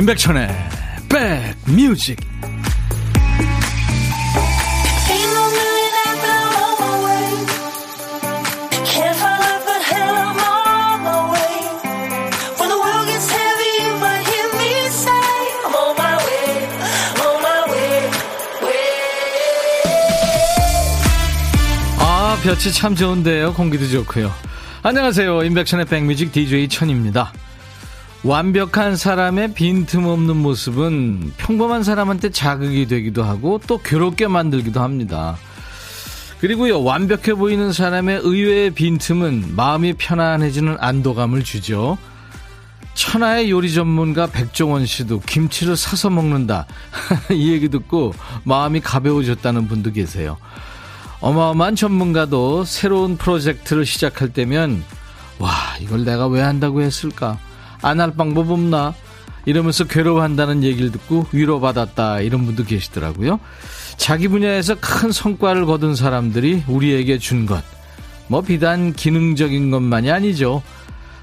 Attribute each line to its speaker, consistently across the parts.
Speaker 1: 임백천의 백뮤직. 아 볕이 참 좋은데요. 공기도 좋고요. 안녕하세요. 임백천의 백뮤직 DJ 천입니다 완벽한 사람의 빈틈없는 모습은 평범한 사람한테 자극이 되기도 하고 또 괴롭게 만들기도 합니다. 그리고요, 완벽해 보이는 사람의 의외의 빈틈은 마음이 편안해지는 안도감을 주죠. 천하의 요리 전문가 백종원 씨도 김치를 사서 먹는다. 이 얘기 듣고 마음이 가벼워졌다는 분도 계세요. 어마어마한 전문가도 새로운 프로젝트를 시작할 때면, 와, 이걸 내가 왜 한다고 했을까? 안 할 방법 없나? 이러면서 괴로워한다는 얘기를 듣고 위로받았다 이런 분도 계시더라고요. 자기 분야에서 큰 성과를 거둔 사람들이 우리에게 준 것. 뭐 비단 기능적인 것만이 아니죠.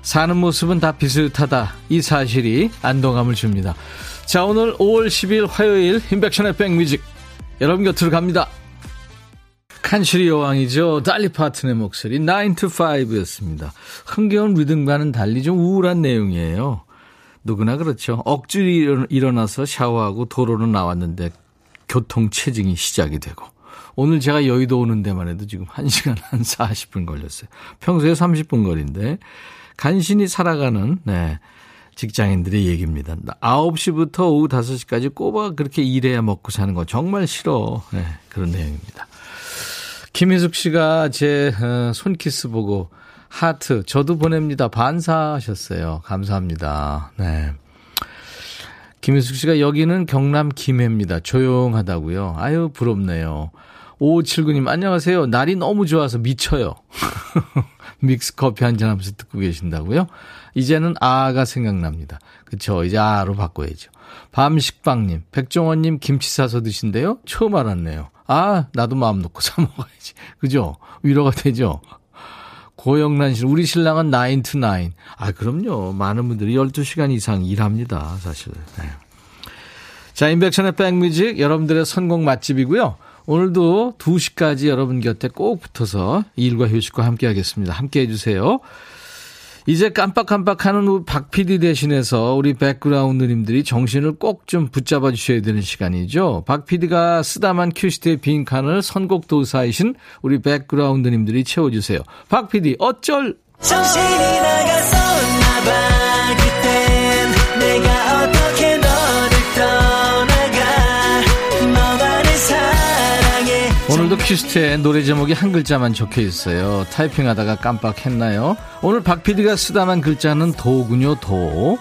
Speaker 1: 사는 모습은 다 비슷하다. 이 사실이 안동감을 줍니다. 자, 오늘 5월 10일 화요일 인백션의 백뮤직. 여러분 곁으로 갑니다. 칸슈리 여왕이죠. 달리 파튼의 목소리 9 to 5였습니다. 흥겨운 리듬과는 달리 좀 우울한 내용이에요. 누구나 그렇죠. 억지로 일어나서 샤워하고 도로로 나왔는데 교통 체증이 시작이 되고 오늘 제가 여의도 오는 데만 해도 지금 1시간 한 40분 걸렸어요. 평소에 30분 거리인데 간신히 살아가는 네. 직장인들의 얘기입니다. 9시부터 오후 5시까지 꼬박 그렇게 일해야 먹고 사는 거 정말 싫어. 네, 그런 내용입니다. 김희숙 씨가 제 어, 손키스 보고 하트 저도 보냅니다. 반사하셨어요. 감사합니다. 네. 김희숙 씨가 여기는 경남 김해입니다. 조용하다고요. 아유 부럽네요. 5579님 안녕하세요. 날이 너무 좋아서 미쳐요. 믹스 커피 한잔 하면서 듣고 계신다고요? 이제는 아가 생각납니다. 그쵸 이제 아로 바꿔야죠. 밤식빵님 백종원님 김치 사서 드신대요? 처음 알았네요. 아, 나도 마음 놓고 사 먹어야지. 그죠? 위로가 되죠? 고영란 씨, 우리 신랑은 9 to 9. 아, 그럼요. 많은 분들이 12시간 이상 일합니다. 사실. 네. 자, 인백션의 백뮤직, 여러분들의 선곡 맛집이고요. 오늘도 2시까지 여러분 곁에 꼭 붙어서 일과 휴식과 함께 하겠습니다. 함께 해주세요. 이제 깜빡깜빡하는 박 PD 대신해서 우리 백그라운드님들이 정신을 꼭 좀 붙잡아 주셔야 되는 시간이죠. 박 PD가 쓰다만 큐시트의 빈 칸을 선곡 도사이신 우리 백그라운드님들이 채워주세요. 박 PD 어쩔 정신이 나갔었나 봐 오늘도 큐시트에 노래 제목이 한 글자만 적혀 있어요. 타이핑하다가 깜빡했나요? 오늘 박 PD가 쓰다만 글자는 도군요, 도.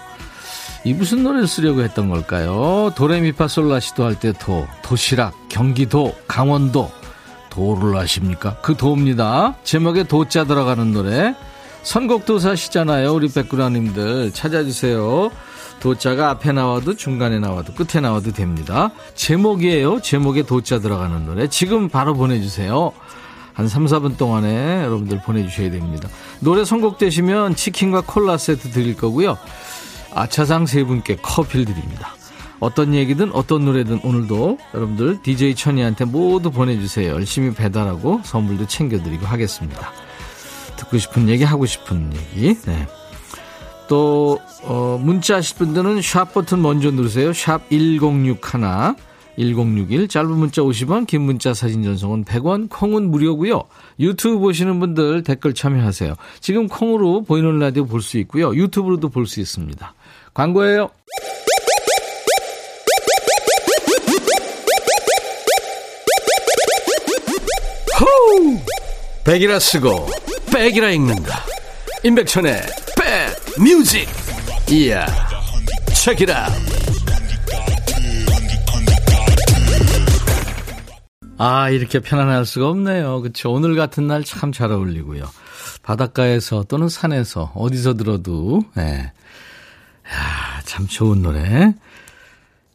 Speaker 1: 이 무슨 노래를 쓰려고 했던 걸까요? 도레미파솔라시도 할 때 도, 도시락, 경기도, 강원도. 도를 아십니까? 그 도입니다. 제목에 도자 들어가는 노래. 선곡도사시잖아요. 우리 백구라님들 찾아주세요. 도자가 앞에 나와도 중간에 나와도 끝에 나와도 됩니다. 제목이에요. 제목에 도자 들어가는 노래. 지금 바로 보내주세요. 한 3, 4분 동안에 여러분들 보내주셔야 됩니다. 노래 선곡되시면 치킨과 콜라 세트 드릴 거고요. 아차상 세 분께 커피를 드립니다. 어떤 얘기든 어떤 노래든 오늘도 여러분들 DJ 천이한테 모두 보내주세요. 열심히 배달하고 선물도 챙겨드리고 하겠습니다. 듣고 싶은 얘기, 하고 싶은 얘기. 네. 또, 어, 문자 하실 분들은 샵 버튼 먼저 누르세요. 샵 1061. 1061 짧은 문자 50원 긴 문자 사진 전송은 100원 콩은 무료고요. 유튜브 보시는 분들 댓글 참여하세요. 지금 콩으로 보이는 라디오 볼 수 있고요. 유튜브로도 볼 수 있습니다. 광고예요. 호우! 백이라 쓰고 백이라 읽는다. 임백천의 백 뮤직. 이야. 책이라. 아, 이렇게 편안할 수가 없네요. 그쵸. 오늘 같은 날 참 잘 어울리고요. 바닷가에서 또는 산에서 어디서 들어도, 네. 야, 참 좋은 노래.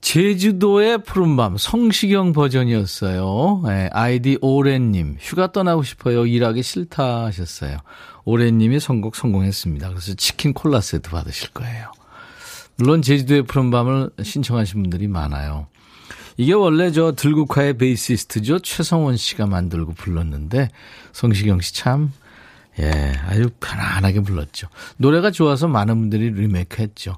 Speaker 1: 제주도의 푸른밤 성시경 버전이었어요. 네, 아이디 오렌님 휴가 떠나고 싶어요. 일하기 싫다 하셨어요. 오렌님이 선곡 성공했습니다. 그래서 치킨 콜라 세트 받으실 거예요. 물론 제주도의 푸른밤을 신청하신 분들이 많아요. 이게 원래 저 들국화의 베이시스트죠. 최성원 씨가 만들고 불렀는데 성시경 씨 참, 예, 아주 편안하게 불렀죠. 노래가 좋아서 많은 분들이 리메이크 했죠.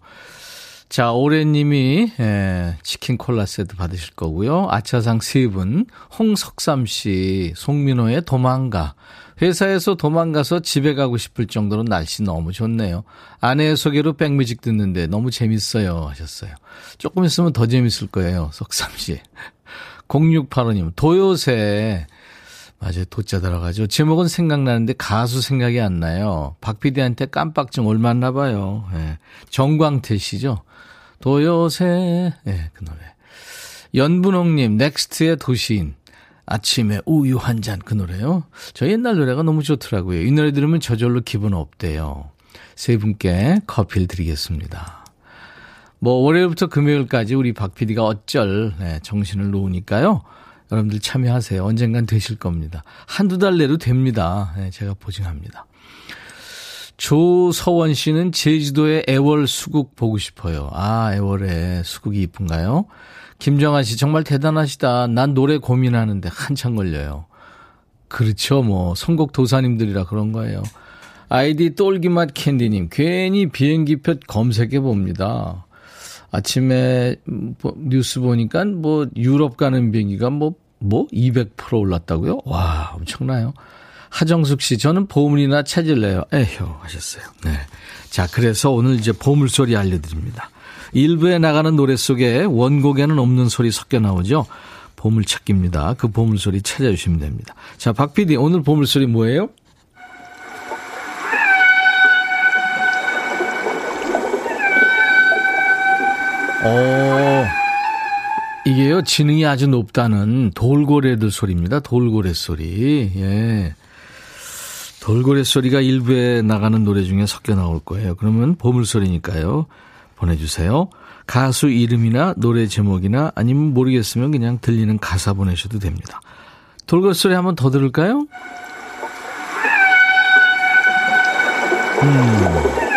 Speaker 1: 자, 오래님이 예, 치킨 콜라 세트 받으실 거고요. 아차상 세 분, 홍석삼 씨, 송민호의 도망가. 회사에서 도망가서 집에 가고 싶을 정도로 날씨 너무 좋네요. 아내의 소개로 백뮤직 듣는데 너무 재밌어요 하셨어요. 조금 있으면 더 재밌을 거예요. 석삼 씨. 0685님, 도요새. 맞아요. 도자 들어가죠. 제목은 생각나는데 가수 생각이 안 나요. 박 PD한테 깜빡 좀 옮았나 봐요. 예. 정광태 씨죠. 도요새. 예, 그 노래. 연분홍님, 넥스트의 도시인. 아침에 우유 한 잔 그 노래요. 저 옛날 노래가 너무 좋더라고요. 이 노래 들으면 저절로 기분 업돼요. 세 분께 커피를 드리겠습니다. 뭐 월요일부터 금요일까지 우리 박 PD가 어쩔 네, 정신을 놓으니까요. 여러분들 참여하세요. 언젠간 되실 겁니다. 한두 달 내로 됩니다. 네, 제가 보증합니다. 조서원 씨는 제주도의 애월 수국 보고 싶어요. 아, 애월에 수국이 이쁜가요? 김정아 씨 정말 대단하시다. 난 노래 고민하는데 한참 걸려요. 그렇죠. 뭐 선곡 도사님들이라 그런 거예요. 아이디 똘기맛 캔디님 괜히 비행기표 검색해 봅니다. 아침에 뭐 뉴스 보니까 뭐 유럽 가는 비행기가 뭐 뭐뭐200% 올랐다고요? 와 엄청나요. 하정숙 씨 저는 보물이나 찾을래요. 에휴 하셨어요. 네. 자 그래서 오늘 이제 보물소리 알려드립니다. 일부에 나가는 노래 속에 원곡에는 없는 소리 섞여 나오죠. 보물찾기입니다. 그 보물소리 찾아주시면 됩니다. 자, 박 PD, 오늘 보물소리 뭐예요? 어, 이게요, 지능이 아주 높다는 돌고래들 소리입니다. 돌고래 소리. 예. 돌고래 소리가 일부에 나가는 노래 중에 섞여 나올 거예요. 그러면 보물소리니까요. 보내주세요. 가수 이름이나 노래 제목이나 아니면 모르겠으면 그냥 들리는 가사 보내셔도 됩니다. 돌고래 소리 한번 더 들을까요? 음.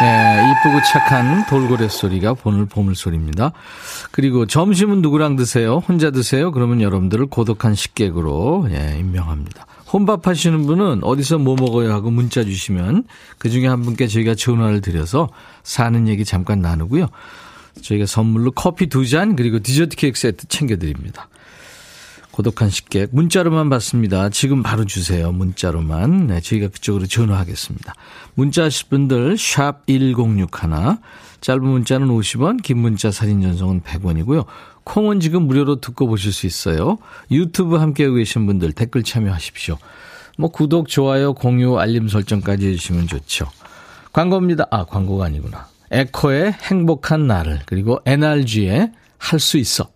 Speaker 1: 네, 이쁘고 착한 돌고래 소리가 보늘 보물 소리입니다. 그리고 점심은 누구랑 드세요? 혼자 드세요? 그러면 여러분들을 고독한 식객으로 예, 임명합니다. 혼밥 하시는 분은 어디서 뭐 먹어야 하고 문자 주시면 그 중에 한 분께 저희가 전화를 드려서 사는 얘기 잠깐 나누고요. 저희가 선물로 커피 두 잔 그리고 디저트 케이크 세트 챙겨드립니다. 고독한 식객 문자로만 받습니다. 지금 바로 주세요. 문자로만. 네, 저희가 그쪽으로 전화하겠습니다. 문자 하실 분들 샵 1061, 짧은 문자는 50원, 긴 문자 사진 전송은 100원이고요. 콩은 지금 무료로 듣고 보실 수 있어요. 유튜브 함께하고 계신 분들 댓글 참여하십시오. 뭐 구독, 좋아요, 공유, 알림 설정까지 해주시면 좋죠. 광고입니다. 아, 광고가 아니구나. 에코의 행복한 나를 그리고 NRG의 할 수 있어.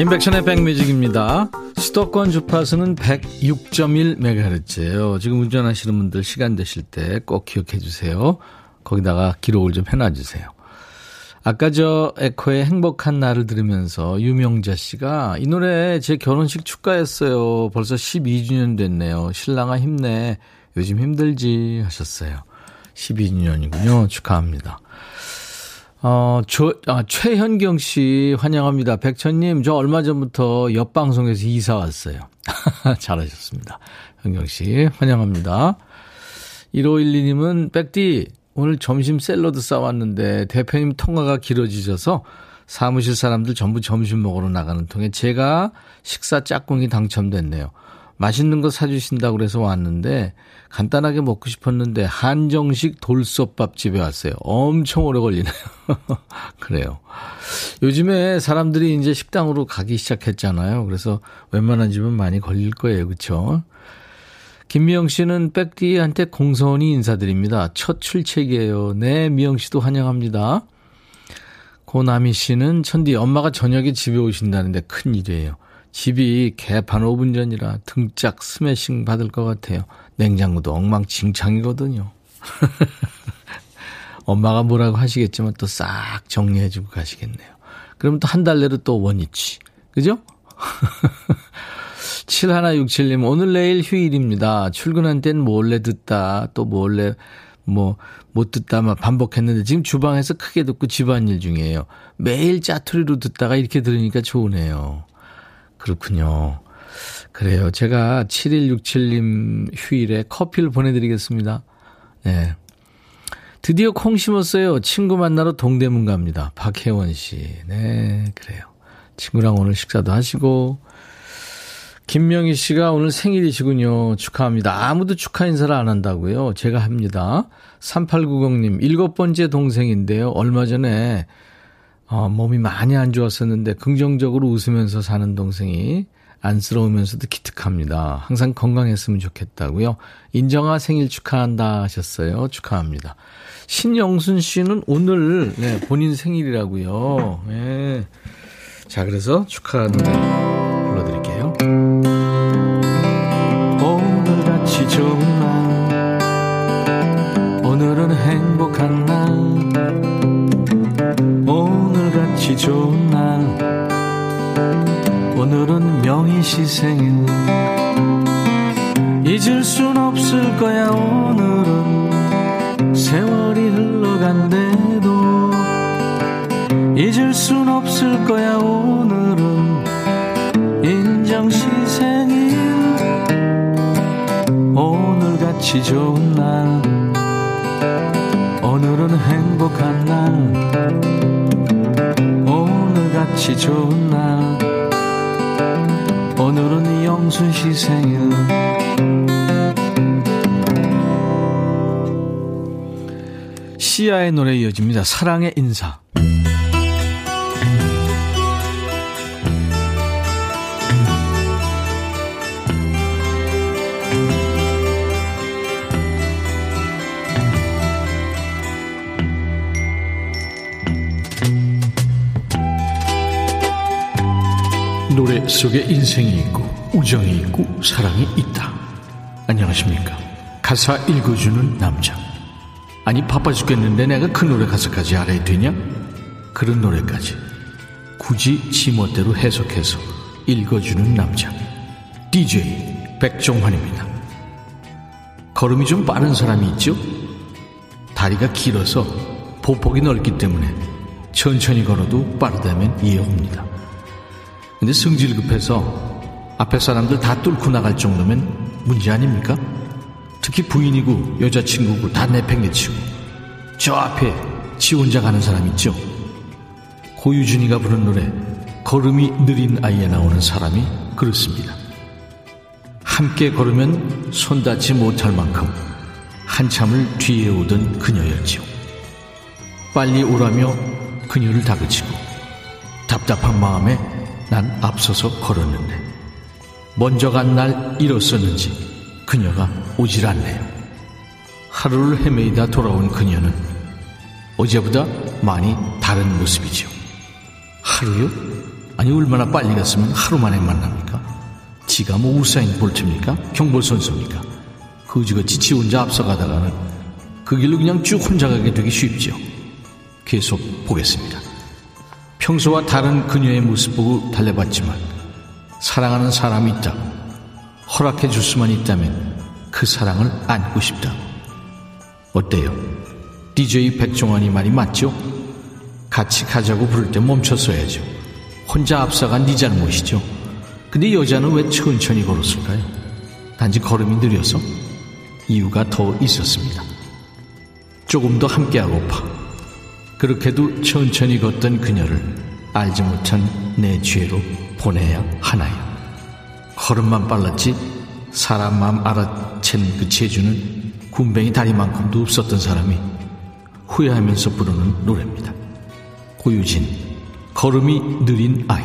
Speaker 1: 인백션의 백뮤직입니다. 수도권 주파수는 106.1MHz예요. 지금 운전하시는 분들 시간 되실 때 꼭 기억해 주세요. 거기다가 기록을 좀 해놔 주세요. 아까 저 에코의 행복한 날을 들으면서 유명자 씨가 이 노래 제 결혼식 축가했어요. 벌써 12주년 됐네요. 신랑아 힘내. 요즘 힘들지 하셨어요. 12주년이군요. 축하합니다. 어, 저, 아, 최현경 씨 환영합니다. 백천님, 저 얼마 전부터 옆 방송에서 이사 왔어요. 잘하셨습니다. 현경 씨 환영합니다. 1512님은 백디 오늘 점심 샐러드 싸왔는데 대표님 통화가 길어지셔서 사무실 사람들 전부 점심 먹으러 나가는 통에 제가 식사 짝꿍이 당첨됐네요. 맛있는 거 사주신다고 그래서 왔는데 간단하게 먹고 싶었는데 한정식 돌솥밥 집에 왔어요. 엄청 오래 걸리네요. 그래요. 요즘에 사람들이 이제 식당으로 가기 시작했잖아요. 그래서 웬만한 집은 많이 걸릴 거예요. 그렇죠? 김미영 씨는 백디한테 공손히 인사드립니다. 첫 출첵이에요. 네, 미영 씨도 환영합니다. 고나미 씨는 천디 엄마가 저녁에 집에 오신다는데 큰일이에요. 집이 개판 5분 전이라 등짝 스매싱 받을 것 같아요. 냉장고도 엉망진창이거든요. 엄마가 뭐라고 하시겠지만 또 싹 정리해주고 가시겠네요. 그럼 또 한 달 내로 또 원위치. 그죠? 7167님, 오늘 내일 휴일입니다. 출근한 땐 몰래 듣다, 또 몰래 뭐, 못 듣다만 반복했는데 지금 주방에서 크게 듣고 집안일 중이에요. 매일 짜투리로 듣다가 이렇게 들으니까 좋으네요. 그렇군요. 그래요. 제가 7167님 휴일에 커피를 보내드리겠습니다. 네. 드디어 콩 심었어요. 친구 만나러 동대문 갑니다. 박혜원 씨. 네, 그래요. 친구랑 오늘 식사도 하시고, 김명희 씨가 오늘 생일이시군요. 축하합니다. 아무도 축하 인사를 안 한다고요. 제가 합니다. 3890님, 일곱 번째 동생인데요. 얼마 전에 어, 몸이 많이 안 좋았었는데 긍정적으로 웃으면서 사는 동생이 안쓰러우면서도 기특합니다. 항상 건강했으면 좋겠다고요. 인정아 생일 축하한다 하셨어요. 축하합니다. 신영순 씨는 오늘 네, 본인 생일이라고요. 네. 자, 그래서 축하 노래 시 생일 잊을 순 없을 거야 오늘은. 세월이 흘러간대도. 잊을 순 없을 거야 오늘은. 인정 시 생일 오늘같이 좋은 날. 오늘은 행복한 날. 오늘같이 좋은 날 씨 생일 시아의 노래 이어집니다. 사랑의 인사. 노래 속에 인생이 우정이 있고 사랑이 있다. 안녕하십니까. 가사 읽어주는 남자. 아니 바빠 죽겠는데 내가 그 노래 가사까지 알아야 되냐? 그런 노래까지 굳이 지멋대로 해석해서 읽어주는 남자. DJ 백종환입니다. 걸음이 좀 빠른 사람이 있죠? 다리가 길어서 보폭이 넓기 때문에 천천히 걸어도 빠르다면 이해합니다. 근데 성질 급해서 앞에 사람들 다 뚫고 나갈 정도면 문제 아닙니까? 특히 부인이고 여자친구고 다 내팽개치고 저 앞에 지 혼자 가는 사람 있죠? 고유준이가 부른 노래 걸음이 느린 아이에 나오는 사람이 그렇습니다. 함께 걸으면 손 닿지 못할 만큼 한참을 뒤에 오던 그녀였지요. 빨리 오라며 그녀를 다그치고 답답한 마음에 난 앞서서 걸었는데 먼저 간 날 일었었는지 그녀가 오질 않네요. 하루를 헤매이다 돌아온 그녀는 어제보다 많이 다른 모습이죠. 하루요? 아니 얼마나 빨리 갔으면 하루 만에 만납니까? 지가 뭐 우사인 볼트입니까? 경보 선수입니까? 그지같이 지 혼자 앞서가다가는 그 길로 그냥 쭉 혼자 가게 되기 쉽죠. 계속 보겠습니다. 평소와 다른 그녀의 모습 보고 달래봤지만 사랑하는 사람이 있다. 허락해 줄 수만 있다면 그 사랑을 안고 싶다. 어때요? DJ 백종원이 말이 맞죠? 같이 가자고 부를 때 멈췄어야죠. 혼자 앞서간 네 잘못이죠. 근데 여자는 왜 천천히 걸었을까요? 단지 걸음이 느려서 이유가 더 있었습니다. 조금 더 함께하고파. 그렇게도 천천히 걷던 그녀를 알지 못한 내 죄로 보내야 하나요? 걸음만 빨랐지 사람 마음 알아챈 그 재주는 군뱅이 다리만큼도 없었던 사람이 후회하면서 부르는 노래입니다. 고유진, 걸음이 느린 아이.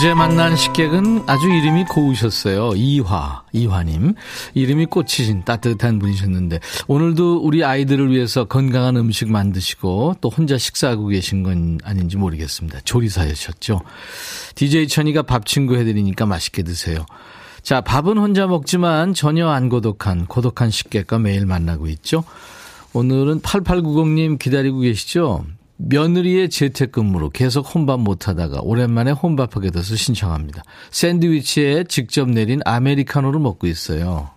Speaker 1: 어제 만난 식객은 아주 이름이 고우셨어요. 이화, 이화님. 이름이 꽂히신 따뜻한 분이셨는데, 오늘도 우리 아이들을 위해서 건강한 음식 만드시고, 또 혼자 식사하고 계신 건 아닌지 모르겠습니다. 조리사였셨죠. DJ 천이가 밥 친구 해드리니까 맛있게 드세요. 자, 밥은 혼자 먹지만 전혀 안 고독한, 고독한 식객과 매일 만나고 있죠. 오늘은 8890님 기다리고 계시죠? 며느리의 재택근무로 계속 혼밥 못하다가 오랜만에 혼밥하게 돼서 신청합니다. 샌드위치에 직접 내린 아메리카노를 먹고 있어요.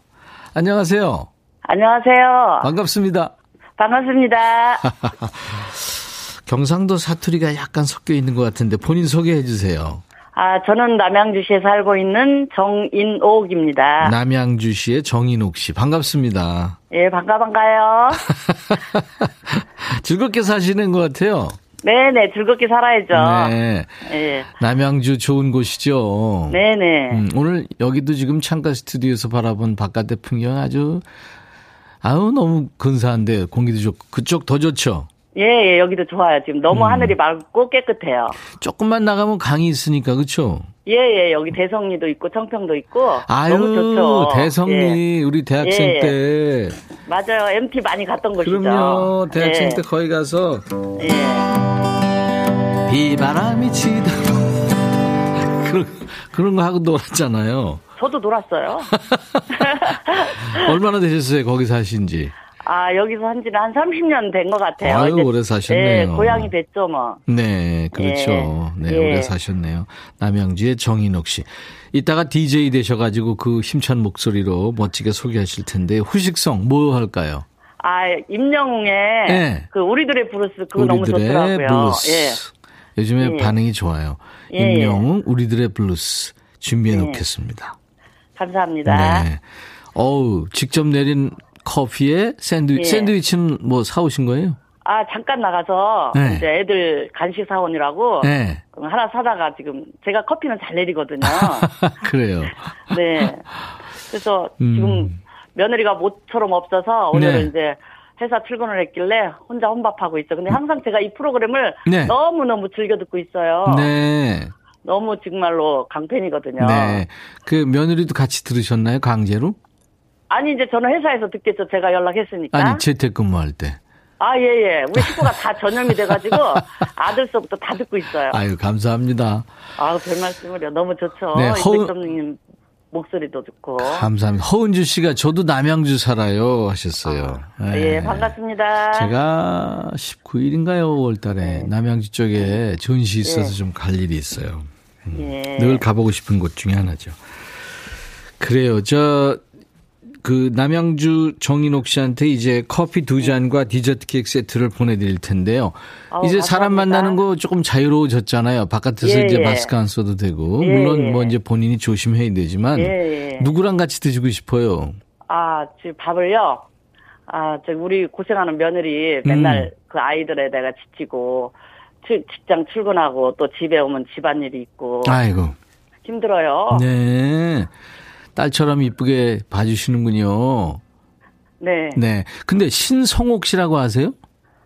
Speaker 1: 안녕하세요.
Speaker 2: 안녕하세요.
Speaker 1: 반갑습니다.
Speaker 2: 반갑습니다.
Speaker 1: 경상도 사투리가 약간 섞여 있는 것 같은데 본인 소개해 주세요.
Speaker 2: 아, 저는 남양주시에 살고 있는 정인옥입니다.
Speaker 1: 남양주시의 정인옥 씨 반갑습니다.
Speaker 2: 예, 반가 반가요.
Speaker 1: 즐겁게 사시는 것 같아요.
Speaker 2: 네네, 즐겁게 살아야죠.
Speaker 1: 네.
Speaker 2: 예.
Speaker 1: 남양주 좋은 곳이죠.
Speaker 2: 네네.
Speaker 1: 음, 오늘 여기도 지금 창가 스튜디오에서 바라본 바깥의 풍경 아주 아우 너무 근사한데 공기도 좋고 그쪽 더 좋죠.
Speaker 2: 예, 예, 여기도 좋아요. 지금 너무
Speaker 1: 음.
Speaker 2: 하늘이 맑고 깨끗해요.
Speaker 1: 조금만 나가면 강이 있으니까 그렇죠.
Speaker 2: 예, 예, 여기 대성리도 있고 청평도 있고
Speaker 1: 아유
Speaker 2: 너무 좋죠.
Speaker 1: 대성리
Speaker 2: 예.
Speaker 1: 우리 대학생
Speaker 2: 예.
Speaker 1: 때
Speaker 2: 맞아요. MT 많이 갔던 곳이죠.
Speaker 1: 그럼요 대학생
Speaker 2: 예.
Speaker 1: 때 거기 가서
Speaker 2: 예.
Speaker 1: 비바람이 치다 그런 그런 거 하고 놀았잖아요.
Speaker 2: 저도 놀았어요.
Speaker 1: 얼마나 되셨어요 거기 사신지?
Speaker 2: 아, 여기서 한 지는 한 30년 된 것 같아요.
Speaker 1: 아유,
Speaker 2: 이제,
Speaker 1: 오래 사셨네요.
Speaker 2: 예, 고향이 됐죠, 뭐.
Speaker 1: 네, 그렇죠.
Speaker 2: 예.
Speaker 1: 네,
Speaker 2: 예.
Speaker 1: 오래 사셨네요. 남양주의 정인옥 씨. 이따가 DJ 되셔가지고 그 힘찬 목소리로 멋지게 소개하실 텐데, 후식송 뭐 할까요?
Speaker 2: 아, 임영웅의
Speaker 1: 네.
Speaker 2: 그 우리들의 브루스 그거 너무
Speaker 1: 우리들의
Speaker 2: 좋더라고요.
Speaker 1: 블루스. 요즘에
Speaker 2: 예.
Speaker 1: 반응이 좋아요.
Speaker 2: 예, 예.
Speaker 1: 임영웅 우리들의 블루스 준비해 놓겠습니다.
Speaker 2: 감사합니다.
Speaker 1: 네. 어우, 직접 내린 커피에 샌드위,
Speaker 2: 예.
Speaker 1: 샌드위치는 뭐 사오신 거예요?
Speaker 2: 아, 잠깐 나가서
Speaker 1: 네.
Speaker 2: 이제 애들 간식 사원이라고
Speaker 1: 네.
Speaker 2: 하나 사다가 지금 제가 커피는 잘 내리거든요.
Speaker 1: 그래요.
Speaker 2: 네. 그래서
Speaker 1: 음.
Speaker 2: 지금 며느리가 모처럼 없어서 오늘은
Speaker 1: 네.
Speaker 2: 이제 회사 출근을 했길래 혼자 혼밥하고 있죠. 근데 항상 제가 이 프로그램을
Speaker 1: 네.
Speaker 2: 너무 너무 즐겨 듣고 있어요.
Speaker 1: 네.
Speaker 2: 너무 정말로 강팬이거든요.
Speaker 1: 네. 그 며느리도 같이 들으셨나요? 강제로?
Speaker 2: 아니 이제 저는 회사에서 듣겠죠. 제가 연락했으니까.
Speaker 1: 아니, 재택근무할 때.
Speaker 2: 아, 예, 예. 우리 식구가 다 전염이 돼가지고 아들 서부터 다 듣고 있어요.
Speaker 1: 아유, 감사합니다.
Speaker 2: 아우, 별 말씀을요. 너무 좋죠.
Speaker 1: 네,
Speaker 2: 이백점님 목소리도 좋고.
Speaker 1: 감사합니다. 허은주 씨가 저도 남양주 살아요 하셨어요. 네.
Speaker 2: 예, 반갑습니다.
Speaker 1: 제가 19일인가요, 5월 달에 남양주 쪽에 전시 있어서
Speaker 2: 예.
Speaker 1: 좀갈 일이 있어요.
Speaker 2: 예.
Speaker 1: 늘 가보고 싶은 곳 중에 하나죠. 그래요. 저, 그, 남양주 정인옥 씨한테 이제 커피 두 잔과 디저트 케이크 세트를 보내드릴 텐데요.
Speaker 2: 아우,
Speaker 1: 이제 사람
Speaker 2: 감사합니다.
Speaker 1: 만나는 거 조금 자유로워졌잖아요. 바깥에서
Speaker 2: 예,
Speaker 1: 이제
Speaker 2: 예.
Speaker 1: 마스크 안 써도 되고.
Speaker 2: 예,
Speaker 1: 물론
Speaker 2: 예.
Speaker 1: 뭐 이제 본인이 조심해야 되지만. 누구랑 같이 드시고 싶어요?
Speaker 2: 아, 지금 밥을요. 아, 저 우리 고생하는 며느리 맨날
Speaker 1: 음.
Speaker 2: 그 아이들에 내가 지치고 출- 직장 출근하고 또 집에 오면 집안일이 있고
Speaker 1: 아이고.
Speaker 2: 힘들어요.
Speaker 1: 네. 딸처럼 이쁘게 봐주시는군요.
Speaker 2: 네.
Speaker 1: 네. 근데 신성옥 씨라고 아세요?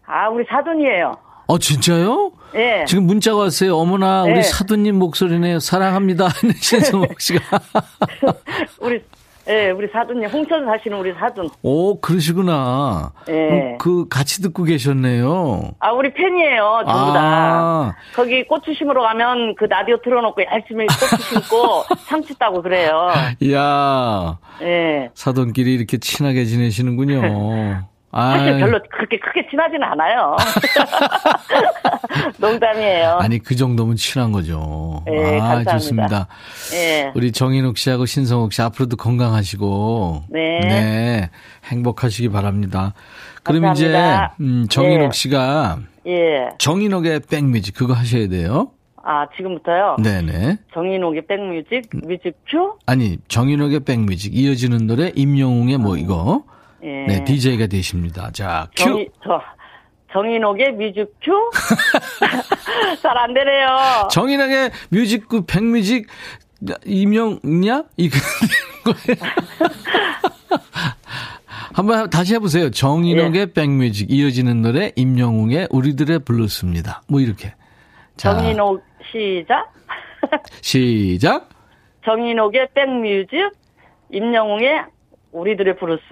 Speaker 2: 아, 우리 사돈이에요.
Speaker 1: 어, 진짜요?
Speaker 2: 예.
Speaker 1: 지금 문자가 왔어요. 어머나, 우리
Speaker 2: 네.
Speaker 1: 사돈님 목소리네요. 사랑합니다. 신성옥 씨가.
Speaker 2: 우리 예, 우리 사돈님 홍천 사시는 우리 사돈.
Speaker 1: 오, 그러시구나.
Speaker 2: 예.
Speaker 1: 음, 그, 같이 듣고 계셨네요.
Speaker 2: 아, 우리 팬이에요, 전부 다.
Speaker 1: 아.
Speaker 2: 거기 고추 심으러 가면 그 라디오 틀어놓고 열심히 고추 심고 상추 따고 그래요.
Speaker 1: 이야,
Speaker 2: 예.
Speaker 1: 사돈끼리 이렇게 친하게 지내시는군요.
Speaker 2: 사실
Speaker 1: 아이,
Speaker 2: 별로 그렇게 크게 친하지는 않아요. 농담이에요.
Speaker 1: 아니, 그 정도면 친한 거죠.
Speaker 2: 예,
Speaker 1: 아,
Speaker 2: 감사합니다.
Speaker 1: 좋습니다.
Speaker 2: 예.
Speaker 1: 우리 정인욱 씨하고 신성욱 씨 앞으로도 건강하시고
Speaker 2: 네.
Speaker 1: 행복하시기 바랍니다. 그럼
Speaker 2: 감사합니다.
Speaker 1: 이제 음, 정인욱
Speaker 2: 예.
Speaker 1: 씨가
Speaker 2: 예.
Speaker 1: 정인욱의 백뮤직 그거 하셔야 돼요.
Speaker 2: 아, 지금부터요?
Speaker 1: 네네.
Speaker 2: 정인옥의 백뮤직, 뮤직큐?
Speaker 1: 아니, 정인옥의 백뮤직, 이어지는 노래, 임영웅의 뭐 이거.
Speaker 2: 예.
Speaker 1: 네, DJ가 되십니다. 자, 큐.
Speaker 2: 정이, 저, 정인옥의 뮤직큐? 잘 안 되네요.
Speaker 1: 정인옥의 뮤직큐, 백뮤직, 임영웅이냐? 이거. 한번 다시 해보세요. 정인옥의
Speaker 2: 예.
Speaker 1: 백뮤직, 이어지는 노래, 임영웅의 우리들의 블루스입니다. 뭐 이렇게. 자,
Speaker 2: 정인옥 시작.
Speaker 1: 시작.
Speaker 2: 정인옥의 백뮤직, 임영웅의 우리들의 브루스.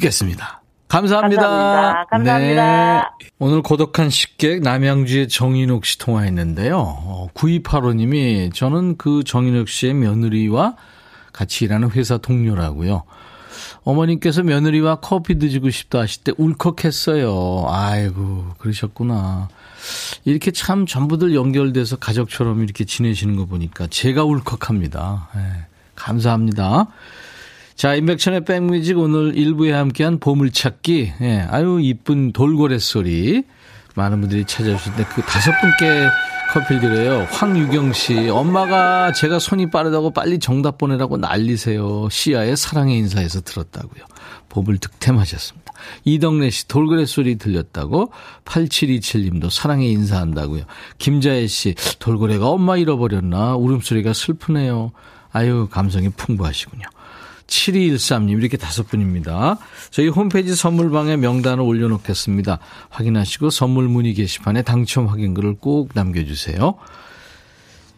Speaker 1: 듣겠습니다. 감사합니다.
Speaker 2: 감사합니다. 감사합니다.
Speaker 1: 네. 오늘 고독한 식객 남양주의 정인옥 씨 통화했는데요. 어, 9285님이 저는 그 정인옥 씨의 며느리와 같이 일하는 회사 동료라고요. 어머님께서 며느리와 커피 드시고 싶다 하실 때 울컥했어요. 아이고, 그러셨구나. 이렇게 참 전부들 연결돼서 가족처럼 이렇게 지내시는 거 보니까 제가 울컥합니다. 예, 감사합니다. 자, 임백천의 백뮤직 오늘 1부에 함께한 보물찾기. 예, 아유, 이쁜 돌고래 소리. 많은 분들이 찾아주시는데 그 다섯 분께 커피를 드려요. 황유경 씨. 엄마가 제가 손이 빠르다고 빨리 정답 보내라고 난리세요. 시아의 사랑의 인사에서 들었다고요. 보물 득템하셨습니다. 이덕래 씨 돌고래 소리 들렸다고 8727님도 사랑에 인사한다고요. 김자혜 씨 돌고래가 엄마 잃어버렸나 울음소리가 슬프네요. 아유 감성이 풍부하시군요. 7213님 이렇게 다섯 분입니다. 저희 홈페이지 선물방에 명단을 올려놓겠습니다. 확인하시고 선물 문의 게시판에 당첨 확인글을 꼭 남겨주세요.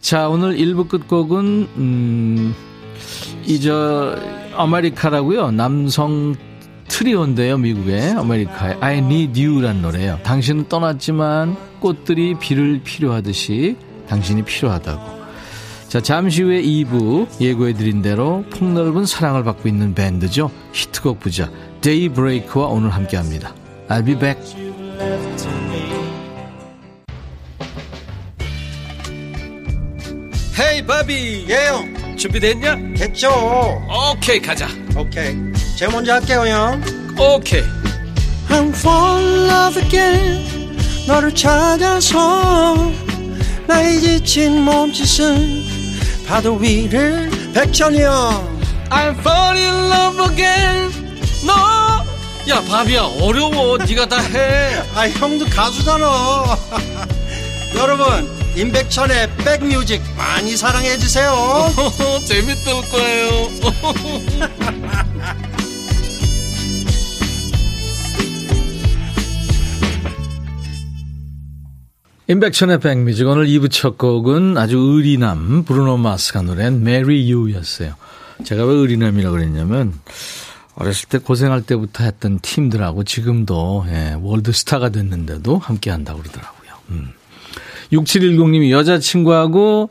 Speaker 1: 자 오늘 1부 끝곡은 음, 이저 아메리카라고요. 남성 트리오인데요. 미국의 아메리카의 I Need You란 노래예요. 당신은 떠났지만 꽃들이 비를 필요하듯이 당신이 필요하다고. 자, 잠시 후에 2부 예고해드린 대로 폭넓은 사랑을 받고 있는 밴드죠. 히트곡 부자 데이브레이크와 오늘 함께 합니다. I'll be back. 헤이 바비
Speaker 3: 예영
Speaker 1: 준비됐냐?
Speaker 3: 됐죠
Speaker 1: 오케이 가자
Speaker 3: 오케이 제가 먼저 할게요 형
Speaker 1: 오케이
Speaker 3: I'm fall in love again 너를 찾아서 나의 지친 몸짓은 파도 위를 백천이 형
Speaker 1: I'm fall in love again. 너야 바비야 어려워. 네가 다 해.
Speaker 3: 아, 형도 가수잖아. 여러분 임백천의 백뮤직 많이 사랑해 주세요.
Speaker 1: 재밌을 거예요 임백천의 백뮤직 오늘 2부 첫 곡은 아주 의리남 브루노 마스가 노래한 Marry You였어요. 제가 왜 의리남이라고 그랬냐면 어렸을 때 고생할 때부터 했던 팀들하고 지금도 예, 월드스타가 됐는데도 함께 한다고 그러더라고요. 음. 6710님이 여자친구하고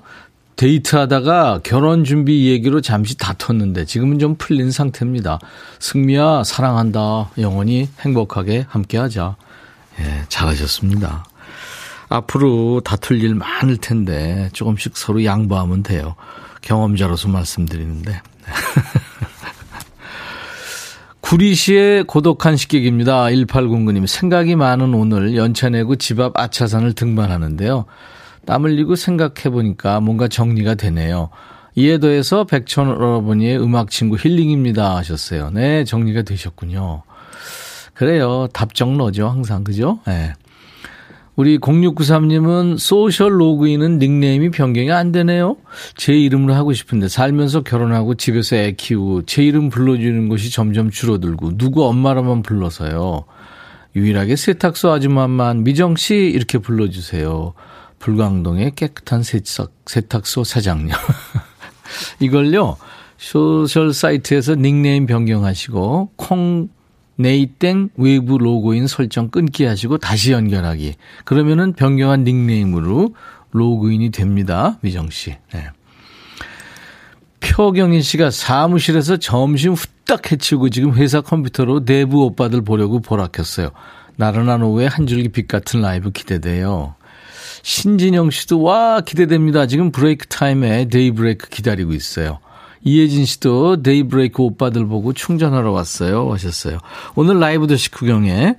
Speaker 1: 데이트하다가 결혼 준비 얘기로 잠시 다퉜는데 지금은 좀 풀린 상태입니다. 승미야 사랑한다. 영원히 행복하게 함께하자. 예, 잘하셨습니다. 앞으로 다툴 일 많을 텐데 조금씩 서로 양보하면 돼요. 경험자로서 말씀드리는데. 구리시의 고독한 식객입니다. 1809님. 생각이 많은 오늘 연차 내고 집앞 아차산을 등반하는데요. 땀 흘리고 생각해보니까 뭔가 정리가 되네요. 이에 더해서 백천 여러분의 음악 친구 힐링입니다 하셨어요. 네, 정리가 되셨군요. 그래요. 답정너죠, 항상. 그죠? 네. 우리 0693님은 소셜 로그인은 닉네임이 변경이 안 되네요. 제 이름으로 하고 싶은데 살면서 결혼하고 집에서 애 키우고 제 이름 불러주는 곳이 점점 줄어들고 누구 엄마라만 불러서요. 유일하게 세탁소 아줌마만 미정 씨 이렇게 불러주세요. 불광동의 깨끗한 세탁, 세탁소 사장님. 이걸요. 소셜 사이트에서 닉네임 변경하시고 콩 네이땡 외부 로그인 설정 끊기 하시고 다시 연결하기. 그러면은 변경한 닉네임으로 로그인이 됩니다. 미정 씨. 네. 표경인 씨가 사무실에서 점심 후딱 해치우고 지금 회사 컴퓨터로 데브 오빠들 보려고 보라 켰어요. 나른한 오후에 한 줄기 빛 같은 라이브 기대돼요. 신진영 씨도 와 기대됩니다. 지금 브레이크 타임에 데이 브레이크 기다리고 있어요. 이혜진 씨도 데이브레이크 오빠들 보고 충전하러 왔어요. 하셨어요. 오늘 라이브 도시 구경에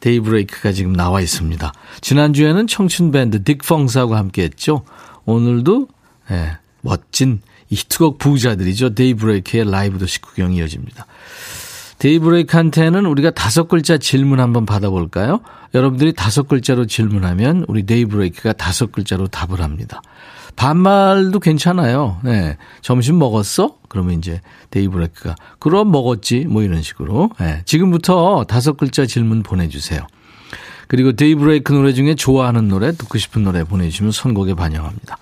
Speaker 1: 데이브레이크가 지금 나와 있습니다. 지난주에는 청춘 밴드 딕펑스하고 함께 했죠. 오늘도 예, 멋진 이 히트곡 부자들이죠. 데이브레이크의 라이브 도시 구경이 이어집니다. 데이브레이크한테는 우리가 다섯 글자 질문 한번 받아볼까요? 여러분들이 다섯 글자로 질문하면 우리 데이브레이크가 다섯 글자로 답을 합니다. 반말도 괜찮아요. 네. 점심 먹었어? 그러면 이제 데이브레이크가 그럼 먹었지 뭐 이런 식으로. 네. 지금부터 다섯 글자 질문 보내주세요. 그리고 데이브레이크 노래 중에 좋아하는 노래, 듣고 싶은 노래 보내주시면 선곡에 반영합니다.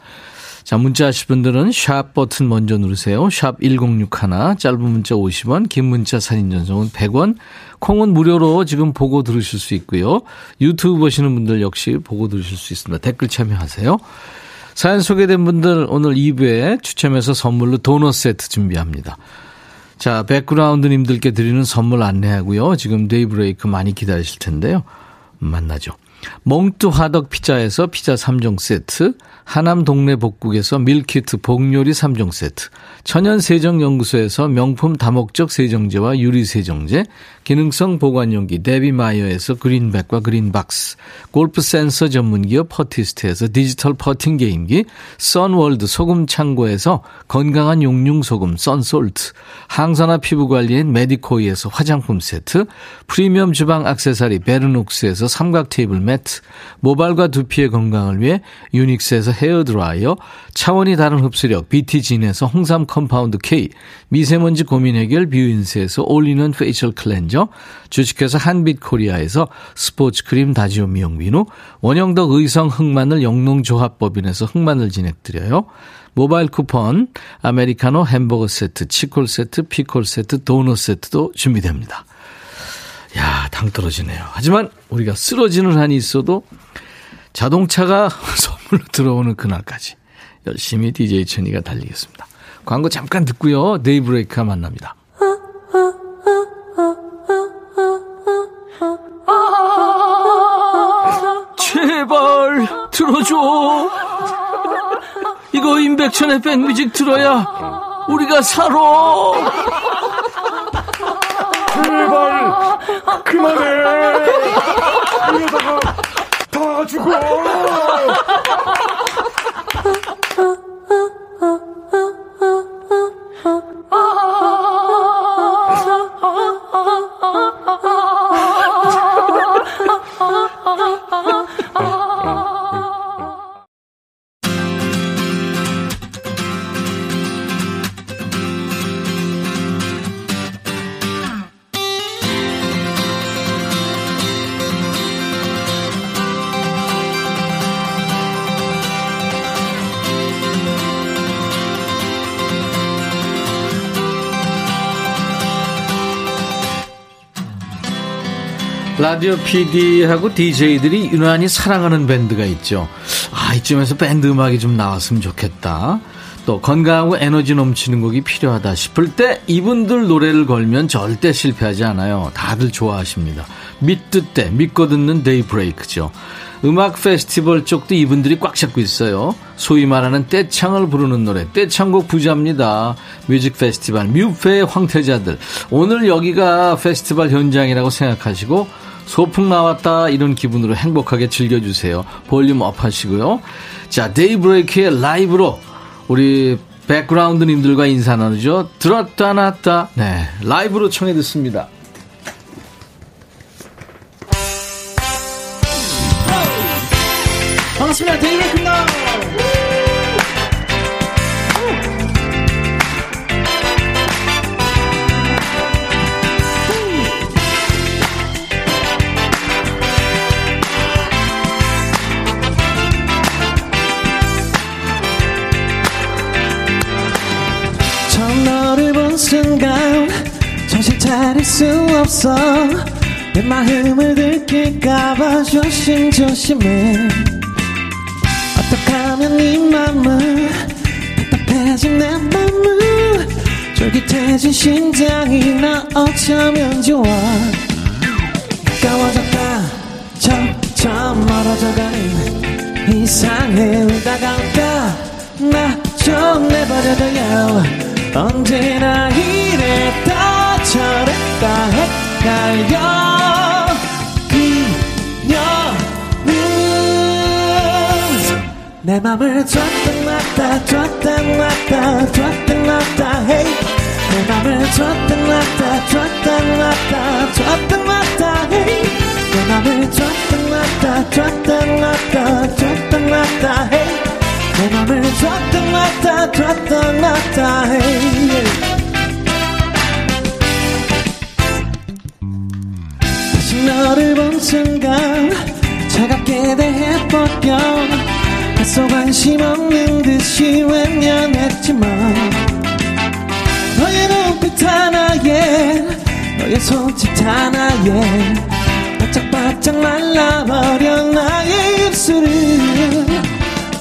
Speaker 1: 자, 문자 하실 분들은 샵 버튼 먼저 누르세요. 샵 1061, 짧은 문자 50원, 긴 문자 사진 전송은 100원, 콩은 무료로 지금 보고 들으실 수 있고요. 유튜브 보시는 분들 역시 보고 들으실 수 있습니다. 댓글 참여하세요. 사연 소개된 분들 오늘 2부에 추첨해서 선물로 도넛 세트 준비합니다. 자, 백그라운드님들께 드리는 선물 안내하고요. 지금 데이브레이크 많이 기다리실 텐데요. 만나죠. 몽뚜 화덕 피자에서 피자 3종 세트, 하남 동네 복국에서 밀키트 복요리 3종 세트, 천연 세정 연구소에서 명품 다목적 세정제와 유리 세정제, 기능성 보관용기 데비마이어에서 그린백과 그린박스, 골프 센서 전문 기업 퍼티스트에서 디지털 퍼팅 게임기, 선월드 소금 창고에서 건강한 용융 소금 썬솔트, 항산화 피부 관리엔 메디코이에서 화장품 세트, 프리미엄 주방 악세사리 베르녹스에서 삼각 테이블 매 트, 모발과 두피의 건강을 위해 유닉스에서 헤어 드라이어, 차원이 다른 흡수력 BT진에서 홍삼 compound K, 미세먼지 고민 해결 뷰인스에서 올리는 facial 클렌저, 주식회사 한빛 코리아에서 스포츠 크림 다지오 미용 비누, 원형덕 의성 흑마늘 영농조합법인에서 흑마늘 진행드려요. 모바일 쿠폰, 아메리카노 햄버거 세트, 치콜 세트, 피콜 세트, 도넛 세트도 준비됩니다. 야, 당 떨어지네요. 하지만 우리가 쓰러지는 한이 있어도 자동차가 선물로 들어오는 그날까지 열심히 DJ 천이가 달리겠습니다. 광고 잠깐 듣고요. 데이브레이크가 만납니다. 제발 들어줘. 이거 임백천의 백뮤직 들어야 우리가 살아.
Speaker 4: 제발 그만해. 이러다가 다 죽어.
Speaker 1: 라디오 PD하고 DJ들이 유난히 사랑하는 밴드가 있죠. 아, 이쯤에서 밴드 음악이 좀 나왔으면 좋겠다. 또 건강하고 에너지 넘치는 곡이 필요하다 싶을 때 이분들 노래를 걸면 절대 실패하지 않아요. 다들 좋아하십니다. 믿듣데 믿고 듣는 데이브레이크죠. 음악 페스티벌 쪽도 이분들이 꽉 잡고 있어요. 소위 말하는 떼창을 부르는 노래, 떼창곡 부자입니다. 뮤직 페스티벌, 뮤페의 황태자들. 오늘 여기가 페스티벌 현장이라고 생각하시고 소풍 나왔다 이런 기분으로 행복하게 즐겨주세요. volume up 하시고요. 자, 데이브레이크의 라이브로 우리 백그라운드님들과 인사 나누죠. 들었다 놨다. 네, 라이브로 청해 듣습니다. 반갑습니다. 데이브레이크입니다.
Speaker 5: 수 없어. 내 마음을 들킬까봐 조심조심해. 어떻게 하면 네 맘을 답답해진 내 맘을 쫄깃해진 심장이 나 어쩌면 좋아. 가까워졌다. 점점 멀어져가는 이상해. 다가온다 나좀 내버려둬요. 언제나 이랬다. 저 걸까 헷갈려 그녀는 내 맘을 줬다 놨다 줬다 놨다 줬다 놨다 hey 내 맘을 줬다 놨다 줬다 놨다 줬다 놨다 hey 내 맘을 줬다 놨다 줬다 놨다 줬다 놨다 hey 내 맘을 줬다 놨다 줬다 놨다 hey 너를 본 순간 차갑게 대해버려 애써 관심 없는 듯이 외면했지만 너의 눈빛 하나에 너의 손짓 하나에 바짝바짝 말라버려 나의 입술을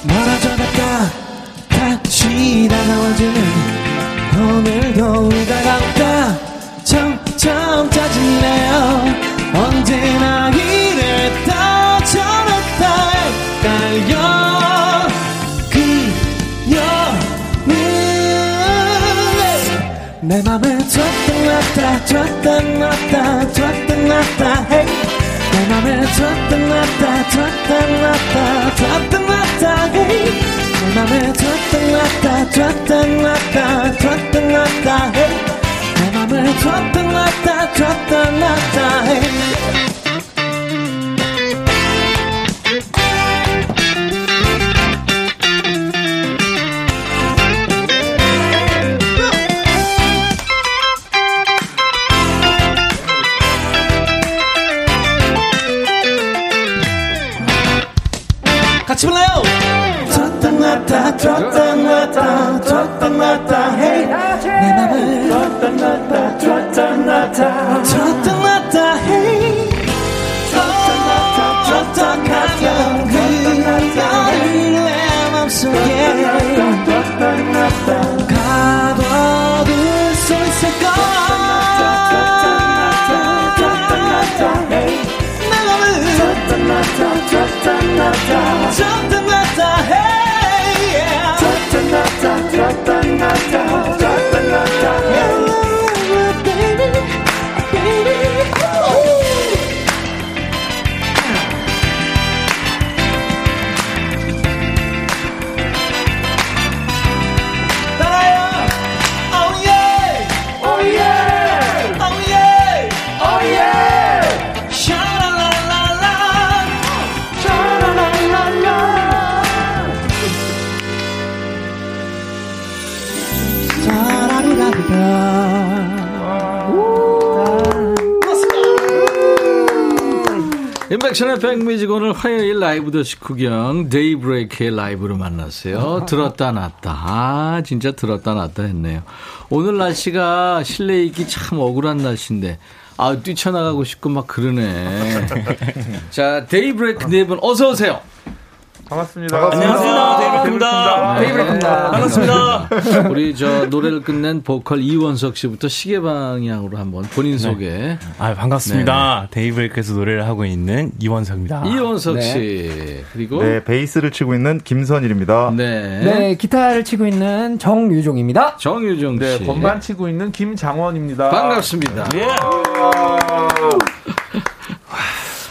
Speaker 5: 멀어져갔다. 다시 다가와주는 오늘도 우리 다가온다 점점 짜증내요 언제나 이랬다 저랬다 헷갈려. 그녀는 내 맘을 줬다 놨다 줬다 놨다 줬다 놨다 내 맘을 줬다 놨다 줬다 놨다 줬다 놨다 내 맘을 줬다 놨다 줬다 놨다 줬다 놨다 맘을 줬다 놨다 줬다 놨다 hey 같이 불러요. 줬다 놨다 줬다 놨다 줬다 놨다 줬다 놨다 줬다
Speaker 1: 임백천의 백뮤직 오늘 화요일 라이브도 식후경 데이브레이크의 라이브로 만났어요. 들었다 놨다. 아 진짜 들었다 놨다 했네요. 오늘 날씨가 실내에 있기 참 억울한 날씨인데 아 뛰쳐나가고 싶고 막 그러네. 자 데이브레이크 네분 어서 오세요.
Speaker 4: 반갑습니다.
Speaker 6: 안녕하세요. 데이브레이크입니다.
Speaker 1: 데이브레이크입니다.
Speaker 6: 반갑습니다.
Speaker 1: 우리 저 노래를 끝낸 보컬 이원석 씨부터 시계 방향으로 한번 본인 소개.
Speaker 6: 아, 반갑습니다. 데이브레이크에서 노래를 하고 있는 이원석입니다.
Speaker 1: 이원석 씨 그리고
Speaker 7: 네, 베이스를 치고 있는 김선일입니다.
Speaker 1: 네.
Speaker 8: 네, 기타를 치고 있는 정유종입니다.
Speaker 1: 정유정 씨.
Speaker 4: 네, 건반 치고 있는 김장원입니다.
Speaker 1: 반갑습니다.
Speaker 6: 예.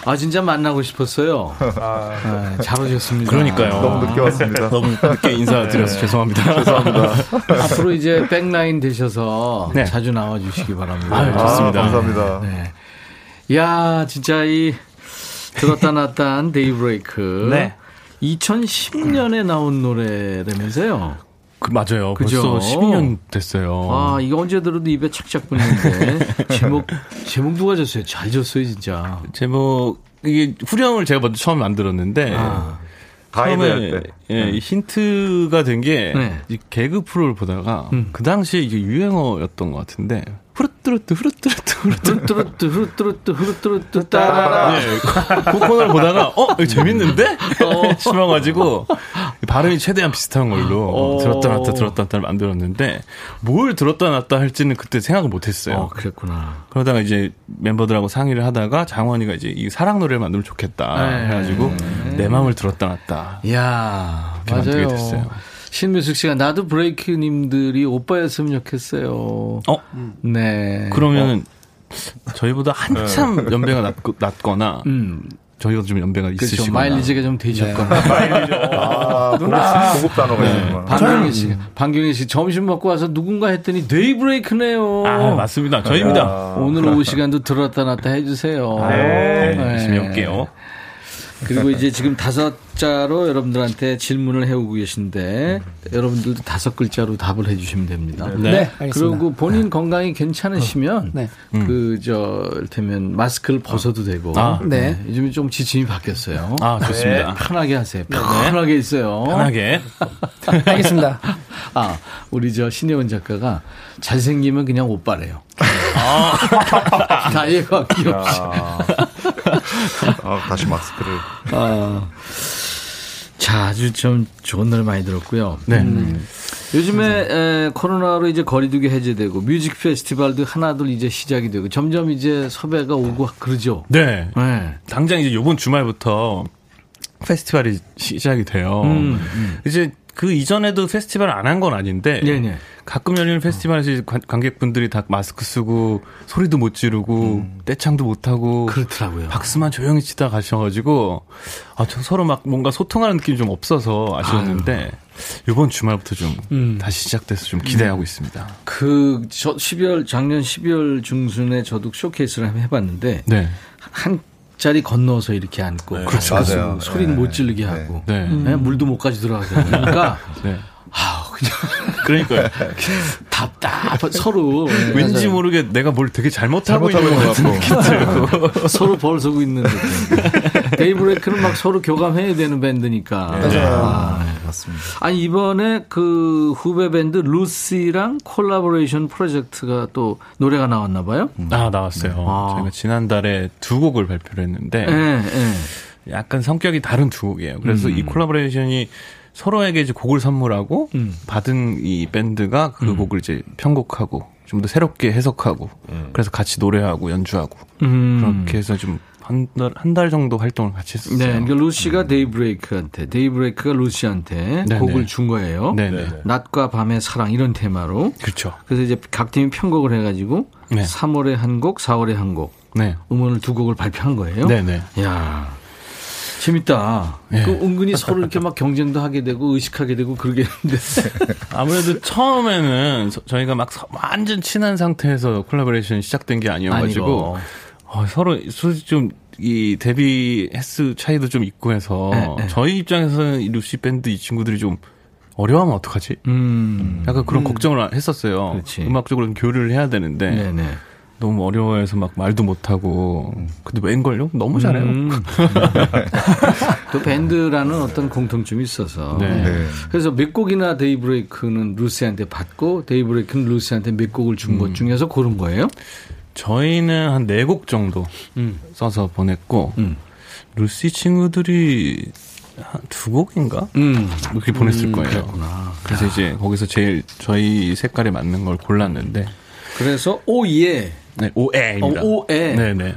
Speaker 1: 아 진짜 만나고 싶었어요.
Speaker 4: 아,
Speaker 1: 아, 잘 오셨습니다.
Speaker 6: 그러니까요.
Speaker 7: 너무 늦게 왔습니다.
Speaker 6: 너무 늦게 인사드려서 죄송합니다.
Speaker 7: 죄송합니다.
Speaker 1: 앞으로 이제 백라인 되셔서
Speaker 6: 네.
Speaker 1: 자주 나와주시기 바랍니다.
Speaker 6: 아유,
Speaker 7: 아,
Speaker 6: 좋습니다.
Speaker 7: 감사합니다.
Speaker 1: 네. 야 진짜 이 들었다 놨다 한 데이브레이크.
Speaker 6: 네.
Speaker 1: 2010년에 나온 노래라면서요.
Speaker 6: 그, 맞아요.
Speaker 1: 그죠?
Speaker 6: 벌써 12년 됐어요.
Speaker 1: 아 이거 언제 들어도 입에 착착 붙는데 제목 제목 누가 졌어요? 잘 졌어요 진짜.
Speaker 6: 제목, 이게 후렴을 제가 먼저 처음 만들었는데,
Speaker 1: 아,
Speaker 6: 처음에. 예, 힌트가 된게
Speaker 1: 네.
Speaker 6: 이 개그 프로를 보다가
Speaker 1: 음.
Speaker 6: 그 당시에 이게 유행어였던 것 같은데 후루뚜루뚜 후루뚜루뚜 후루뚜루
Speaker 1: 뚜루뚜 후루뚜루뚜 후루뚜루뚜 따라라.
Speaker 6: 네, 그 코너를 보다가 어 이거 재밌는데 싶어가지고 발음이 최대한 비슷한 걸로
Speaker 1: 어.
Speaker 6: 들었다 놨다 들었다 놨다를 만들었는데 뭘 들었다 놨다 할지는 그때 생각을 못했어요.
Speaker 1: 어 그랬구나.
Speaker 6: 그러다가 이제 멤버들하고 상의를 하다가 장원이가 이제 이 사랑 노래를 만들면 좋겠다
Speaker 1: 네.
Speaker 6: 해가지고 내 마음을 들었다 놨다.
Speaker 1: 이야
Speaker 6: 이렇게 만들게
Speaker 1: 맞아요.
Speaker 6: 됐어요.
Speaker 1: 신미숙 씨가 나도 브레이크님들이 오빠였으면 좋겠어요.
Speaker 6: 어
Speaker 1: 네.
Speaker 6: 그러면은 저희보다 한참 연배가 낮, 낮거나
Speaker 1: 음.
Speaker 6: 저희가 좀 연배가
Speaker 1: 그렇죠.
Speaker 6: 있으시고
Speaker 1: 마일리지가 좀 되셨거나.
Speaker 7: 아, 고급, 고급 단어가 있구나.
Speaker 1: 방경희 씨, 방경희 씨 점심 먹고 와서 누군가 했더니 데이 브레이크네요.
Speaker 6: 아, 맞습니다. 저희입니다.
Speaker 1: 오늘 오후 시간도 들었다 놨다 해주세요.
Speaker 6: 네, 열심히 할게요.
Speaker 1: 그리고 이제 지금 다섯 자로 여러분들한테 질문을 해오고 계신데 여러분들도 다섯 글자로 답을 해주시면 됩니다.
Speaker 6: 네.
Speaker 8: 네, 알겠습니다.
Speaker 1: 그리고 본인 건강이 괜찮으시면
Speaker 8: 네.
Speaker 1: 그저 이를테면 마스크를 벗어도 되고
Speaker 6: 아,
Speaker 8: 네.
Speaker 1: 요즘에 좀 지침이 바뀌었어요.
Speaker 6: 아, 좋습니다.
Speaker 1: 편하게 하세요. 편하게 있어요.
Speaker 6: 편하게.
Speaker 8: 알겠습니다.
Speaker 1: 아, 우리 저 신혜원 작가가 잘생기면 그냥 오빠래요. 나이가 귀엽지.
Speaker 7: 아, 다시 마스크를.
Speaker 1: 아. 자, 아주 좀 좋은 노래 많이 들었고요.
Speaker 6: 네.
Speaker 1: 음. 요즘에 에, 코로나로 이제 거리두기 해제되고 뮤직 페스티벌도 하나둘 이제 시작이 되고 점점 이제 섭외가 오고 그러죠.
Speaker 6: 네.
Speaker 1: 네.
Speaker 6: 당장 이제 요번 주말부터 페스티벌이 시작이 돼요.
Speaker 1: 음,
Speaker 6: 이제 그 이전에도 페스티벌 안 한 건 아닌데
Speaker 1: 네네.
Speaker 6: 가끔 열리는 페스티벌에서 관- 관객분들이 다 마스크 쓰고 소리도 못 지르고 떼창도 못 하고
Speaker 1: 그렇더라고요.
Speaker 6: 박수만 조용히 치다 가셔가지고 아, 저 서로 막 뭔가 소통하는 느낌이 좀 없어서 아쉬웠는데 이번 주말부터 좀
Speaker 1: 음.
Speaker 6: 다시 시작돼서 좀 기대하고 있습니다.
Speaker 1: 그, 저 12월, 작년 12월 중순에 저도 쇼케이스를 한번 해봤는데,
Speaker 6: 네,
Speaker 1: 한 자리 건너서 이렇게 앉고, 그렇죠.
Speaker 7: 맞아요.
Speaker 1: 소리는
Speaker 7: 네.
Speaker 1: 못 지르게 하고,
Speaker 6: 네,
Speaker 1: 네, 물도 못까지 들어가게 하니까,
Speaker 6: 네.
Speaker 1: 아우, 그냥
Speaker 6: 그러니까요.
Speaker 1: 답답, 서로. 네,
Speaker 6: 왠지
Speaker 1: 맞아요.
Speaker 6: 모르게 내가 뭘 되게 잘못하고, 있는 것 들고.
Speaker 1: 서로 벌 서고 있는 느낌. 데이브레이크는 막 서로 교감해야 되는 밴드니까. 아, 네.
Speaker 7: 맞습니다.
Speaker 1: 아니, 이번에 그 후배 밴드 루시랑 콜라보레이션 프로젝트가 또 노래가 나왔나 봐요?
Speaker 6: 아 나왔어요.
Speaker 1: 아.
Speaker 6: 저희가 지난달에 두 곡을 발표를 했는데
Speaker 1: 예, 예.
Speaker 6: 약간 성격이 다른 두 곡이에요. 그래서 이 콜라보레이션이 서로에게 이제 곡을 선물하고
Speaker 1: 음.
Speaker 6: 받은 이 밴드가 그 곡을 이제 편곡하고 좀 더 새롭게 해석하고 그래서 같이 노래하고 연주하고
Speaker 1: 음.
Speaker 6: 그렇게 해서 좀 한달한달 정도 활동을 같이 했었어요.
Speaker 1: 네, 그러니까 루시가 데이브레이크한테, 데이브레이크가 루시한테
Speaker 6: 네,
Speaker 1: 곡을
Speaker 6: 네.
Speaker 1: 준 거예요.
Speaker 6: 네네.
Speaker 1: 낮과 밤의 사랑 이런 테마로.
Speaker 6: 그렇죠.
Speaker 1: 그래서 이제 각 팀이 편곡을 해가지고
Speaker 6: 네.
Speaker 1: 3월에 한 곡, 4월에 한 곡,
Speaker 6: 네.
Speaker 1: 음원을 두 곡을 발표한 거예요.
Speaker 6: 네네.
Speaker 1: 야 재밌다.
Speaker 6: 네.
Speaker 1: 그 은근히 서로 이렇게 막 경쟁도 하게 되고 의식하게 되고 그러겠는데.
Speaker 6: 아무래도 처음에는 저- 저희가 막 서- 완전 친한 상태에서 콜라보레이션이 시작된 게 아니어가지고
Speaker 1: 아니고.
Speaker 6: 어, 서로 솔직히 좀이 데뷔 햇수 차이도 좀 있고 해서
Speaker 1: 네, 네.
Speaker 6: 저희 입장에서는 이 루시 밴드 이 친구들이 좀 어려워하면 어떡하지?
Speaker 1: 음.
Speaker 6: 약간 그런 걱정을 했었어요.
Speaker 1: 그렇지.
Speaker 6: 음악적으로 교류를 해야 되는데
Speaker 1: 네네.
Speaker 6: 너무 어려워해서 막 말도 못하고 근데 웬걸요? 너무 잘해요.
Speaker 1: 음. 또 밴드라는 어떤 공통점이 있어서.
Speaker 6: 네.
Speaker 7: 네.
Speaker 1: 그래서 몇 곡이나 데이브레이크는 루시한테 받고 데이브레이크는 루시한테 몇 곡을 준것 중에서 고른 거예요?
Speaker 6: 저희는 한 네 곡 정도
Speaker 1: 음.
Speaker 6: 써서 보냈고
Speaker 1: 음.
Speaker 6: 루시 친구들이 한 두 곡인가?
Speaker 1: 음.
Speaker 6: 이렇게 보냈을
Speaker 1: 음,
Speaker 6: 거예요.
Speaker 1: 그랬구나.
Speaker 6: 그래서 이제 거기서 제일 저희 색깔에 맞는 걸 골랐는데
Speaker 1: 그래서 오예.
Speaker 6: 네, 오에입니다.
Speaker 1: 어, 오에.
Speaker 6: 네네.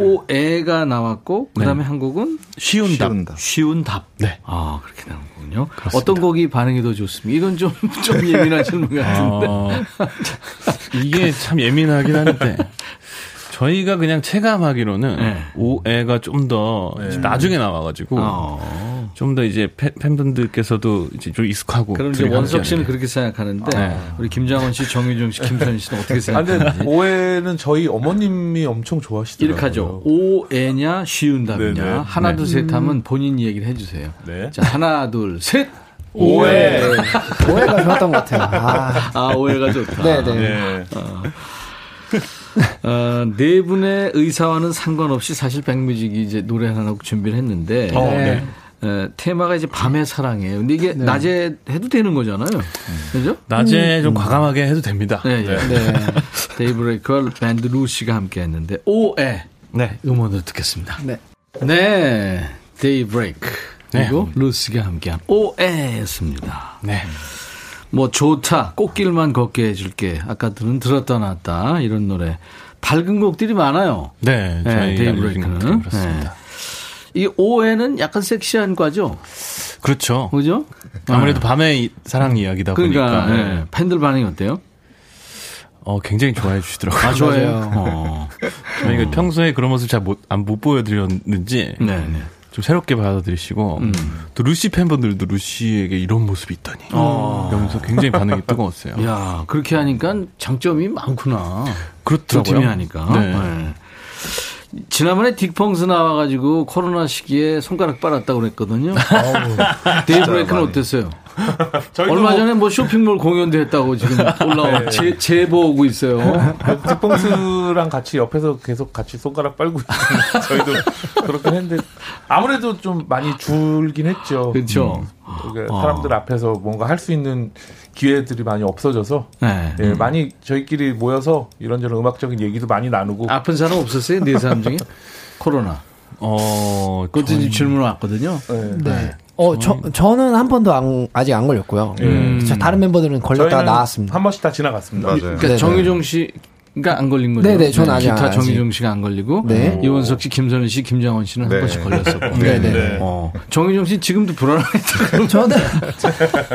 Speaker 1: 오에가 나왔고 그다음에
Speaker 6: 네.
Speaker 1: 한 곡은
Speaker 6: 쉬운 답.
Speaker 7: 쉬운 답.
Speaker 1: 쉬운 답.
Speaker 6: 네.
Speaker 1: 아 그렇게 나온 거군요.
Speaker 6: 그렇습니다.
Speaker 1: 어떤 곡이 반응이 더 좋습니까? 이건 좀좀 예민한 질문 같은데.
Speaker 6: 어, 이게 참 예민하긴 한데 저희가 그냥 체감하기로는
Speaker 1: 네.
Speaker 6: 오에가 좀 더 나중에 나와가지고
Speaker 1: 어.
Speaker 6: 좀더 이제 팬, 팬분들께서도 이제 좀 익숙하고
Speaker 1: 그럼 이제 원석 씨는 그렇게 생각하는데
Speaker 6: 네.
Speaker 1: 우리 김장원 씨, 정유정 씨, 김선희 씨는 어떻게
Speaker 4: 아,
Speaker 1: 생각하는지.
Speaker 4: 오해는 저희 어머님이 엄청 좋아하시더라고요.
Speaker 1: 이렇게 하죠. 오에냐 쉬운 답이냐.
Speaker 4: 네네.
Speaker 1: 하나
Speaker 6: 네.
Speaker 1: 둘셋 하면 본인 얘기를 해주세요.
Speaker 4: 네.
Speaker 1: 자 하나 둘 셋.
Speaker 4: 오해.
Speaker 8: 오해가 좋았던 것 같아요. 아,
Speaker 1: 아 오해가 좋다.
Speaker 8: 네네.
Speaker 4: 네.
Speaker 1: 어, 네 분의 의사와는 상관없이 사실 백뮤직이 이제 노래 하나 준비를 했는데
Speaker 4: 어,
Speaker 8: 네.
Speaker 1: 에, 테마가 이제 밤의 사랑이에요. 근데 이게 낮에 해도 되는 거잖아요. 그죠?
Speaker 6: 낮에 좀 과감하게 해도 됩니다.
Speaker 1: 네, 예.
Speaker 8: 네.
Speaker 1: 데이브레이크와 밴드 루시가 함께 했는데 오해
Speaker 6: 네.
Speaker 1: 음원을 듣겠습니다.
Speaker 8: 네.
Speaker 1: 네. 데이브레이크
Speaker 6: 네.
Speaker 1: 그리고 루시가 함께한 오해였습니다.
Speaker 6: 네.
Speaker 1: 뭐 좋다 꽃길만 걷게 해줄게 아까 들은 들었다 놨다 이런 노래 밝은 곡들이 많아요.
Speaker 6: 네.
Speaker 1: 네,
Speaker 6: 저희 알려진
Speaker 1: 데이브레이크는
Speaker 6: 그렇습니다.
Speaker 1: 이 오해는 약간 섹시한 과죠,
Speaker 6: 그렇죠.
Speaker 1: 그죠?
Speaker 6: 아무래도 밤의 이- 사랑 이야기다
Speaker 1: 그러니까
Speaker 6: 보니까
Speaker 1: 예. 팬들 반응이 어때요?
Speaker 6: 어, 굉장히 좋아해 주시더라고요.
Speaker 1: 아?
Speaker 8: 맞아요.
Speaker 1: 어.
Speaker 6: 저희가 평소에 그런 모습 잘 못, 안, 못 보여드렸는지.
Speaker 1: 네, 네.
Speaker 6: 좀 새롭게 받아들이시고.
Speaker 1: 음.
Speaker 6: 또 루시 팬분들도 루시에게 이런 모습이 있다니.
Speaker 1: 어.
Speaker 6: 이러면서 굉장히 반응이 뜨거웠어요.
Speaker 1: 야, 그렇게 하니까 장점이 많구나. 두
Speaker 6: 그렇더라고요.
Speaker 1: 팀이 하니까.
Speaker 6: 네.
Speaker 1: 네. 지난번에 딕펑스 나와가지고 코로나 시기에 손가락 빨았다고 그랬거든요. 데이브레이크는 어땠어요?
Speaker 4: 저희도
Speaker 1: 얼마
Speaker 4: 뭐-
Speaker 1: 전에 뭐 쇼핑몰 공연도 했다고 지금 올라오
Speaker 4: 네.
Speaker 1: 제, 제보 오고 있어요.
Speaker 4: 딕펑스랑 같이 옆에서 계속 같이 손가락 빨고 저희도 그렇긴 했는데 아무래도 좀 많이 줄긴 했죠.
Speaker 1: 그렇죠.
Speaker 4: 그러니까
Speaker 1: 어.
Speaker 4: 사람들 앞에서 뭔가 할 수 있는 기회들이 많이 없어져서
Speaker 1: 네.
Speaker 4: 예, 많이 저희끼리 모여서 이런저런 음악적인 얘기도 많이 나누고
Speaker 1: 아픈 사람 없었어요? 네 사람 중에? 코로나.
Speaker 6: 어,
Speaker 1: 그것도 지금 질문 왔거든요.
Speaker 4: 예.
Speaker 8: 네. 어, 저, 저는 한 번도 안- 아직 안 걸렸고요.
Speaker 1: 음.
Speaker 8: 저 다른 멤버들은 걸렸다가 나왔습니다.
Speaker 4: 한 번씩 다 지나갔습니다.
Speaker 7: 맞아요.
Speaker 1: 그러니까
Speaker 8: 네네.
Speaker 1: 정유정 씨가 안 걸린 거죠?
Speaker 8: 네네, 저는 아직
Speaker 1: 기타
Speaker 8: 안-
Speaker 1: 정유정 씨가 안 걸리고
Speaker 8: 네.
Speaker 1: 이원석 씨, 김선희 씨, 김장원 씨는 한
Speaker 7: 네.
Speaker 1: 번씩 걸렸었고.
Speaker 8: 네네.
Speaker 4: 네.
Speaker 1: 어. 정유정 씨 지금도 불안하겠다.
Speaker 8: 저는,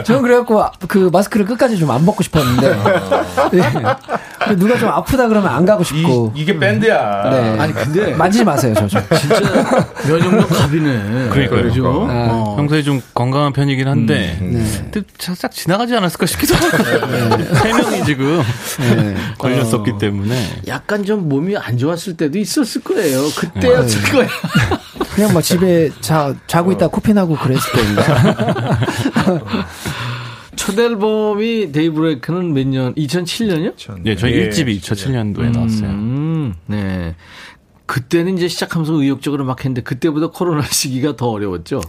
Speaker 8: 저는 그래갖고 그 마스크를 끝까지 좀 안 벗고 싶었는데. 네. 누가 좀 아프다 그러면 안 가고 싶고.
Speaker 4: 이, 게 밴드야.
Speaker 8: 네.
Speaker 1: 아니 근데
Speaker 8: 만지지 마세요, 저 좀.
Speaker 1: 진짜 면역력 갑이네.
Speaker 6: 그러니까요.
Speaker 1: 그죠?
Speaker 8: 아.
Speaker 1: 어.
Speaker 6: 평소에 좀 건강한 편이긴 한데.
Speaker 8: 네.
Speaker 6: 근데 싹 지나가지 않았을까 싶기도 하고. 세 명이 지금
Speaker 8: 네.
Speaker 6: 걸렸었기 때문에.
Speaker 1: 약간 좀 몸이 안 좋았을 때도 있었을 거예요. 그때였을
Speaker 8: 네.
Speaker 1: 거예요.
Speaker 8: 그냥 막 집에 자, 자고 있다 코피 나고 그랬을 때인가.
Speaker 1: 첫 앨범이 데이브레이크는 몇 년? 2007년이요?
Speaker 6: 네, 저희
Speaker 4: 예.
Speaker 6: 1집이 2007년도에 나왔어요.
Speaker 1: 음, 네. 그때는 이제 시작하면서 의욕적으로 막 했는데 그때보다 코로나 시기가 더 어려웠죠.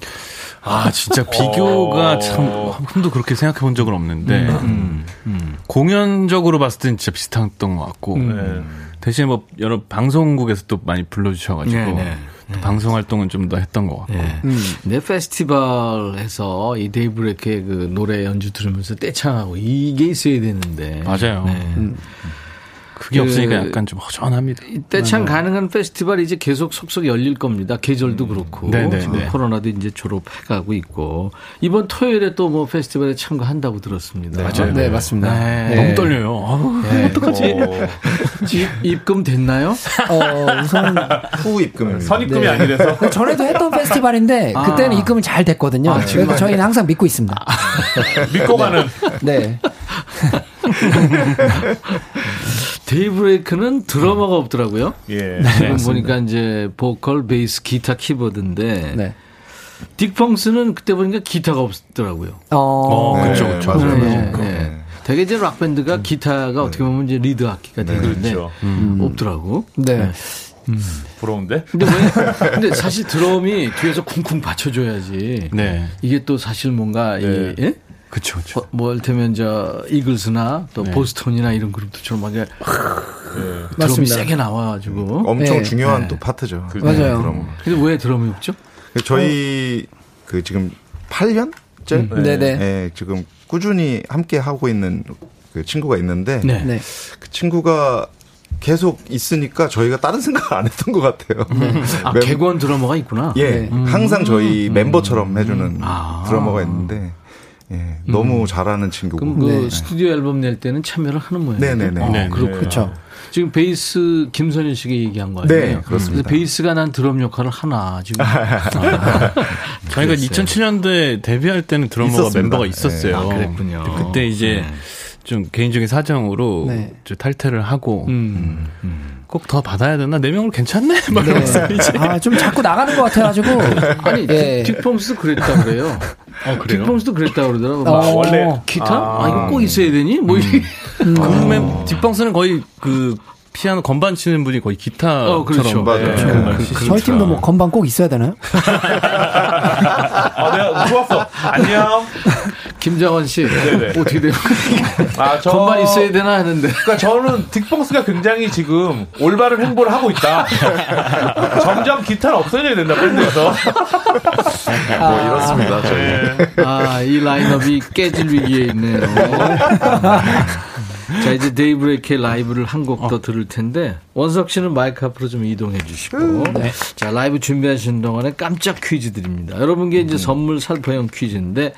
Speaker 6: 아, 진짜 비교가 참, 한 번도 그렇게 생각해 본 적은 없는데,
Speaker 1: 음,
Speaker 6: 공연적으로 봤을 땐 진짜 비슷했던 것 같고,
Speaker 4: 네.
Speaker 6: 대신에 뭐, 여러 방송국에서 또 많이 불러주셔가지고,
Speaker 1: 네, 네.
Speaker 6: 또 방송 활동은 좀 더 했던 것 같고.
Speaker 1: 네. 근데 페스티벌에서 이 데이브 레이크의 그 노래 연주 들으면서 떼창하고 이게 있어야 되는데.
Speaker 6: 맞아요.
Speaker 1: 네.
Speaker 6: 그게
Speaker 1: 그-
Speaker 6: 없으니까 약간 좀 허전합니다.
Speaker 1: 이 떼창 가능한 페스티벌이 이제 계속 속속 열릴 겁니다. 계절도 그렇고.
Speaker 6: 네네,
Speaker 1: 지금
Speaker 6: 네.
Speaker 1: 코로나도 이제 졸업해가고 있고. 이번 토요일에 또 뭐 페스티벌에 참가한다고 들었습니다.
Speaker 6: 맞아요.
Speaker 8: 네, 맞습니다.
Speaker 1: 네.
Speaker 6: 너무 떨려요. 아우, 어떡하지?
Speaker 1: 입, 입금 됐나요?
Speaker 8: 어, 우선
Speaker 7: 후 입금입니다.
Speaker 4: 선 입금이
Speaker 8: 네.
Speaker 4: 아니라서
Speaker 8: 전에도 했던 페스티벌인데
Speaker 1: 아.
Speaker 8: 그때는 입금이 잘 됐거든요.
Speaker 1: 아, 지금
Speaker 8: 그래서 저희는 항상 믿고 있습니다.
Speaker 4: 믿고 가는
Speaker 8: 네.
Speaker 1: 데이브레이크는 드러머가 없더라고요.
Speaker 4: 예.
Speaker 1: 지금 보니까 이제 보컬, 베이스, 기타, 키보드인데
Speaker 8: 네.
Speaker 1: 딕펑스는 그때 보니까 기타가 없더라고요.
Speaker 8: 어,
Speaker 6: 어,
Speaker 7: 네,
Speaker 6: 그쵸, 그쵸.
Speaker 7: 맞아요.
Speaker 1: 네,
Speaker 7: 맞아요.
Speaker 1: 네. 되게 이제 락 밴드가 기타가 어떻게 보면 이제 리드 악기가 되는데
Speaker 4: 그렇죠.
Speaker 1: 없더라고.
Speaker 8: 네.
Speaker 4: 부러운데?
Speaker 1: 근데 왜? 근데 사실 드럼이 뒤에서 쿵쿵 받쳐줘야지.
Speaker 6: 네.
Speaker 1: 이게 또 사실 뭔가
Speaker 4: 네.
Speaker 1: 이 예?
Speaker 6: 그쵸, 그쵸.
Speaker 1: 뭐, 뭐 이를테면 저 이글스나 또
Speaker 6: 네.
Speaker 1: 보스톤이나 이런 그룹들처럼 막 이렇게 드럼이
Speaker 8: 맞습니다.
Speaker 1: 세게 나와가지고.
Speaker 7: 엄청
Speaker 8: 네.
Speaker 7: 중요한
Speaker 1: 네.
Speaker 7: 또 파트죠.
Speaker 8: 맞아요.
Speaker 7: 그럼
Speaker 1: 근데 왜 드럼이 없죠?
Speaker 7: 저희 그 지금 8년째
Speaker 8: 네, 네.
Speaker 7: 예, 지금 꾸준히 함께 하고 있는 그 친구가 있는데
Speaker 1: 네.
Speaker 8: 네.
Speaker 7: 그 친구가 계속 있으니까 저희가 다른 생각 안 했던 것 같아요.
Speaker 1: 아,
Speaker 7: 멤-
Speaker 1: 객원 드러머가 있구나.
Speaker 7: 예,
Speaker 8: 네.
Speaker 7: 항상 저희 멤버처럼 해주는
Speaker 1: 아.
Speaker 7: 드러머가 있는데 예, 너무 잘하는 친구고.
Speaker 1: 그럼 그
Speaker 8: 네.
Speaker 1: 스튜디오 앨범 낼 때는 참여를 하는 모양이에요.
Speaker 7: 네네네.
Speaker 1: 아,
Speaker 6: 네,
Speaker 1: 그렇군요.
Speaker 8: 그렇죠.
Speaker 1: 지금 베이스 김선현 씨가 얘기한 거 아니에요?
Speaker 7: 네, 그렇습니다.
Speaker 1: 그래서 베이스가 난 드럼 역할을 하나 지금.
Speaker 6: 저희가 2007년도에 데뷔할 때는 드러머가
Speaker 7: 있었습니다.
Speaker 6: 멤버가 있었어요.
Speaker 1: 아, 그랬군요.
Speaker 6: 그때 이제 좀 개인적인 사정으로
Speaker 8: 네.
Speaker 6: 좀 탈퇴를 하고
Speaker 1: 음.
Speaker 6: 꼭더 받아야 되나? 네 명으로 괜찮네? 막 이러면서 이제.
Speaker 8: 아, 좀 자꾸 나가는 것 같아가지고.
Speaker 1: 아니
Speaker 8: 예.
Speaker 1: 딕펑스도 그랬다 그래요.
Speaker 6: 어, 그래요?
Speaker 1: 딕펑스도 그랬다 그러더라고.
Speaker 8: 어,
Speaker 1: 막
Speaker 4: 원래
Speaker 1: 기타? 아, 이거 꼭 있어야 되니? 뭐 이렇게.
Speaker 6: 그맨 뒷방스는 거의 그 피아노 건반 치는 분이 거의 기타처럼
Speaker 1: 어, 그렇죠.
Speaker 7: 맞아요.
Speaker 6: 네, 시-
Speaker 8: 저희 팀도 뭐 건반 꼭 있어야 되나요?
Speaker 4: 아, 내가 좋았어. 안녕.
Speaker 1: 김장원 씨
Speaker 4: 네네.
Speaker 1: 어떻게 돼요?
Speaker 4: 아, 저
Speaker 1: 건반 있어야 되나 하는데.
Speaker 4: 그러니까 저는 딕펑스가 굉장히 지금 올바른 행보를 하고 있다. 점점 기타는 없어져야 된다 밴드에서.
Speaker 7: 뭐 이렇습니다. 저희.
Speaker 1: 아, 이 라인업이 깨질 위기에 있네요. 자, 이제 데이브레이크의 라이브를 한 곡 더 들을 텐데, 원석 씨는 마이크 앞으로 좀 이동해 주시고, 자, 라이브 준비하시는 동안에 깜짝 퀴즈 드립니다. 여러분께 이제 선물 살포형 퀴즈인데,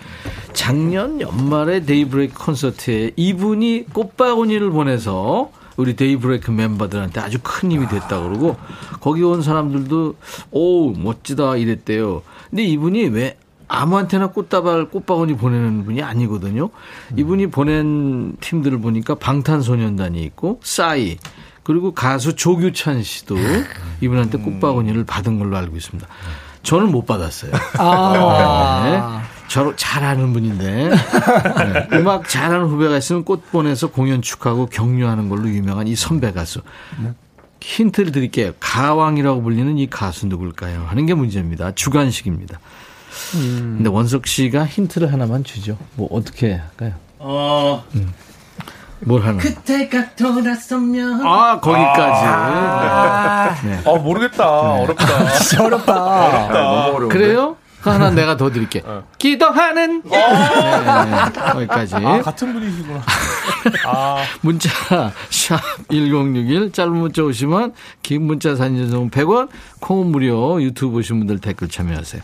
Speaker 1: 작년 연말에 데이브레이크 콘서트에 이분이 꽃바구니를 보내서 우리 데이브레이크 멤버들한테 아주 큰 힘이 됐다 그러고 거기 온 사람들도 오 멋지다. 이랬대요. 근데 이분이 왜 아무한테나 꽃다발 꽃바구니 보내는 분이 아니거든요. 이분이 보낸 팀들을 보니까 방탄소년단이 있고 싸이 그리고 가수 조규찬 씨도 이분한테 꽃바구니를 받은 걸로 알고 있습니다. 저는 못 받았어요.
Speaker 8: 아.
Speaker 1: 네. 저 잘하는 분인데 네. 음악 잘하는 후배가 있으면 꽃 보내서 공연 축하하고 격려하는 걸로 유명한 이 선배 가수. 힌트를 드릴게요. 가왕이라고 불리는 이 가수 누굴까요? 하는 게 문제입니다. 주관식입니다. 근데 원석 씨가 힌트를 하나만 주죠. 뭐 어떻게 할까요?
Speaker 6: 어,
Speaker 1: 뭘 하나?
Speaker 6: 그때가 돌아서면.
Speaker 1: 아 거기까지. 네.
Speaker 4: 어 모르겠다. 어렵다.
Speaker 8: 진짜 어렵다.
Speaker 4: 어렵다.
Speaker 1: 그래요? 그 하나 내가 더 드릴게. 기도하는. 네, 네, 거기까지.
Speaker 4: 아 같은 분이시구나. 아
Speaker 1: 문자 샵 1061 짧은 문자 오시면 긴 문자 사진 전송 100원 콩은 무료 유튜브 보신 분들 댓글 참여하세요.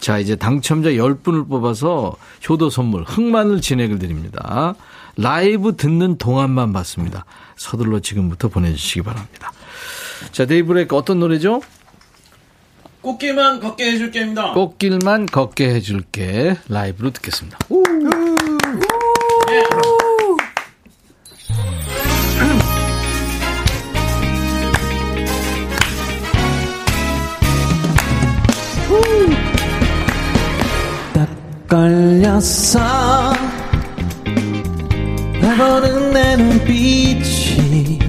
Speaker 1: 자 이제 당첨자 10분을 뽑아서 효도 선물 흑마늘 진행을 드립니다. 라이브 듣는 동안만 받습니다. 서둘러 지금부터 보내주시기 바랍니다. 자 데이브레이크 어떤 노래죠?
Speaker 6: 꽃길만 걷게 해줄게입니다.
Speaker 1: 꽃길만 걷게 해줄게 라이브로 듣겠습니다.
Speaker 5: 딱 걸렸어 날 보는 내 눈빛이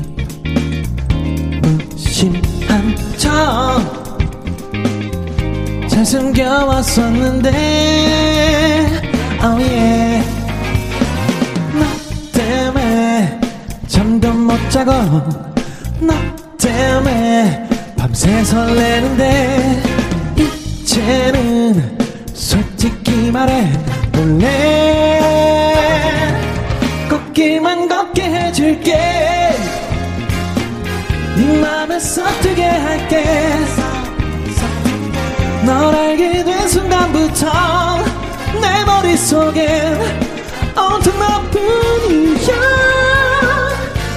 Speaker 5: 무심한 척잘 숨겨왔었는데 oh yeah. 너 때문에 잠도 못 자고 너 때문에 밤새 설레는데 이제는 솔직히 말해 몰래? 꽃길만 걷게 해줄게. 네 맘에 서투게 할게 널 알게 된 순간부터 내 머릿속엔 온통 너뿐이야.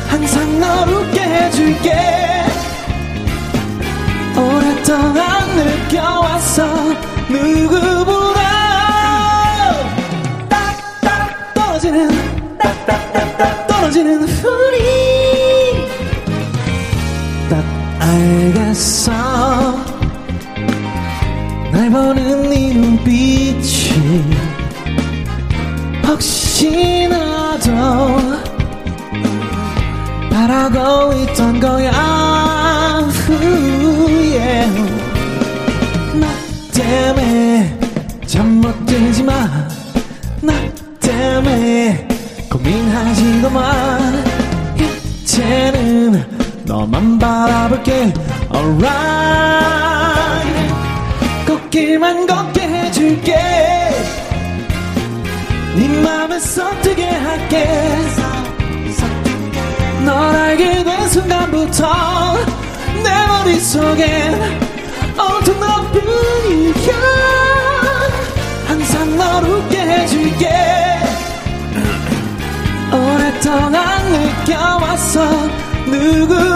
Speaker 5: 항상 널 웃게 해줄게. 오랫동안 느껴왔어. 누구보다 딱딱 떨어지는 딱딱딱딱 떨어지는 우리 딱 알겠어 날 보는 네 눈빛이 혹시 나도 바라고 있던 거야 후에 나 때문에 잠 못 들지만 나 때문에 고민하지도 마 이제는 너만 바라볼게. Alright. 꽃 길만 걷게 해줄게. 네 맘에 서투게 할게. 널 알게 된 순간부터 내 머릿속엔 온통 너뿐이야 항상 널 웃게 해줄게. 오랫동안 느껴왔어. 누구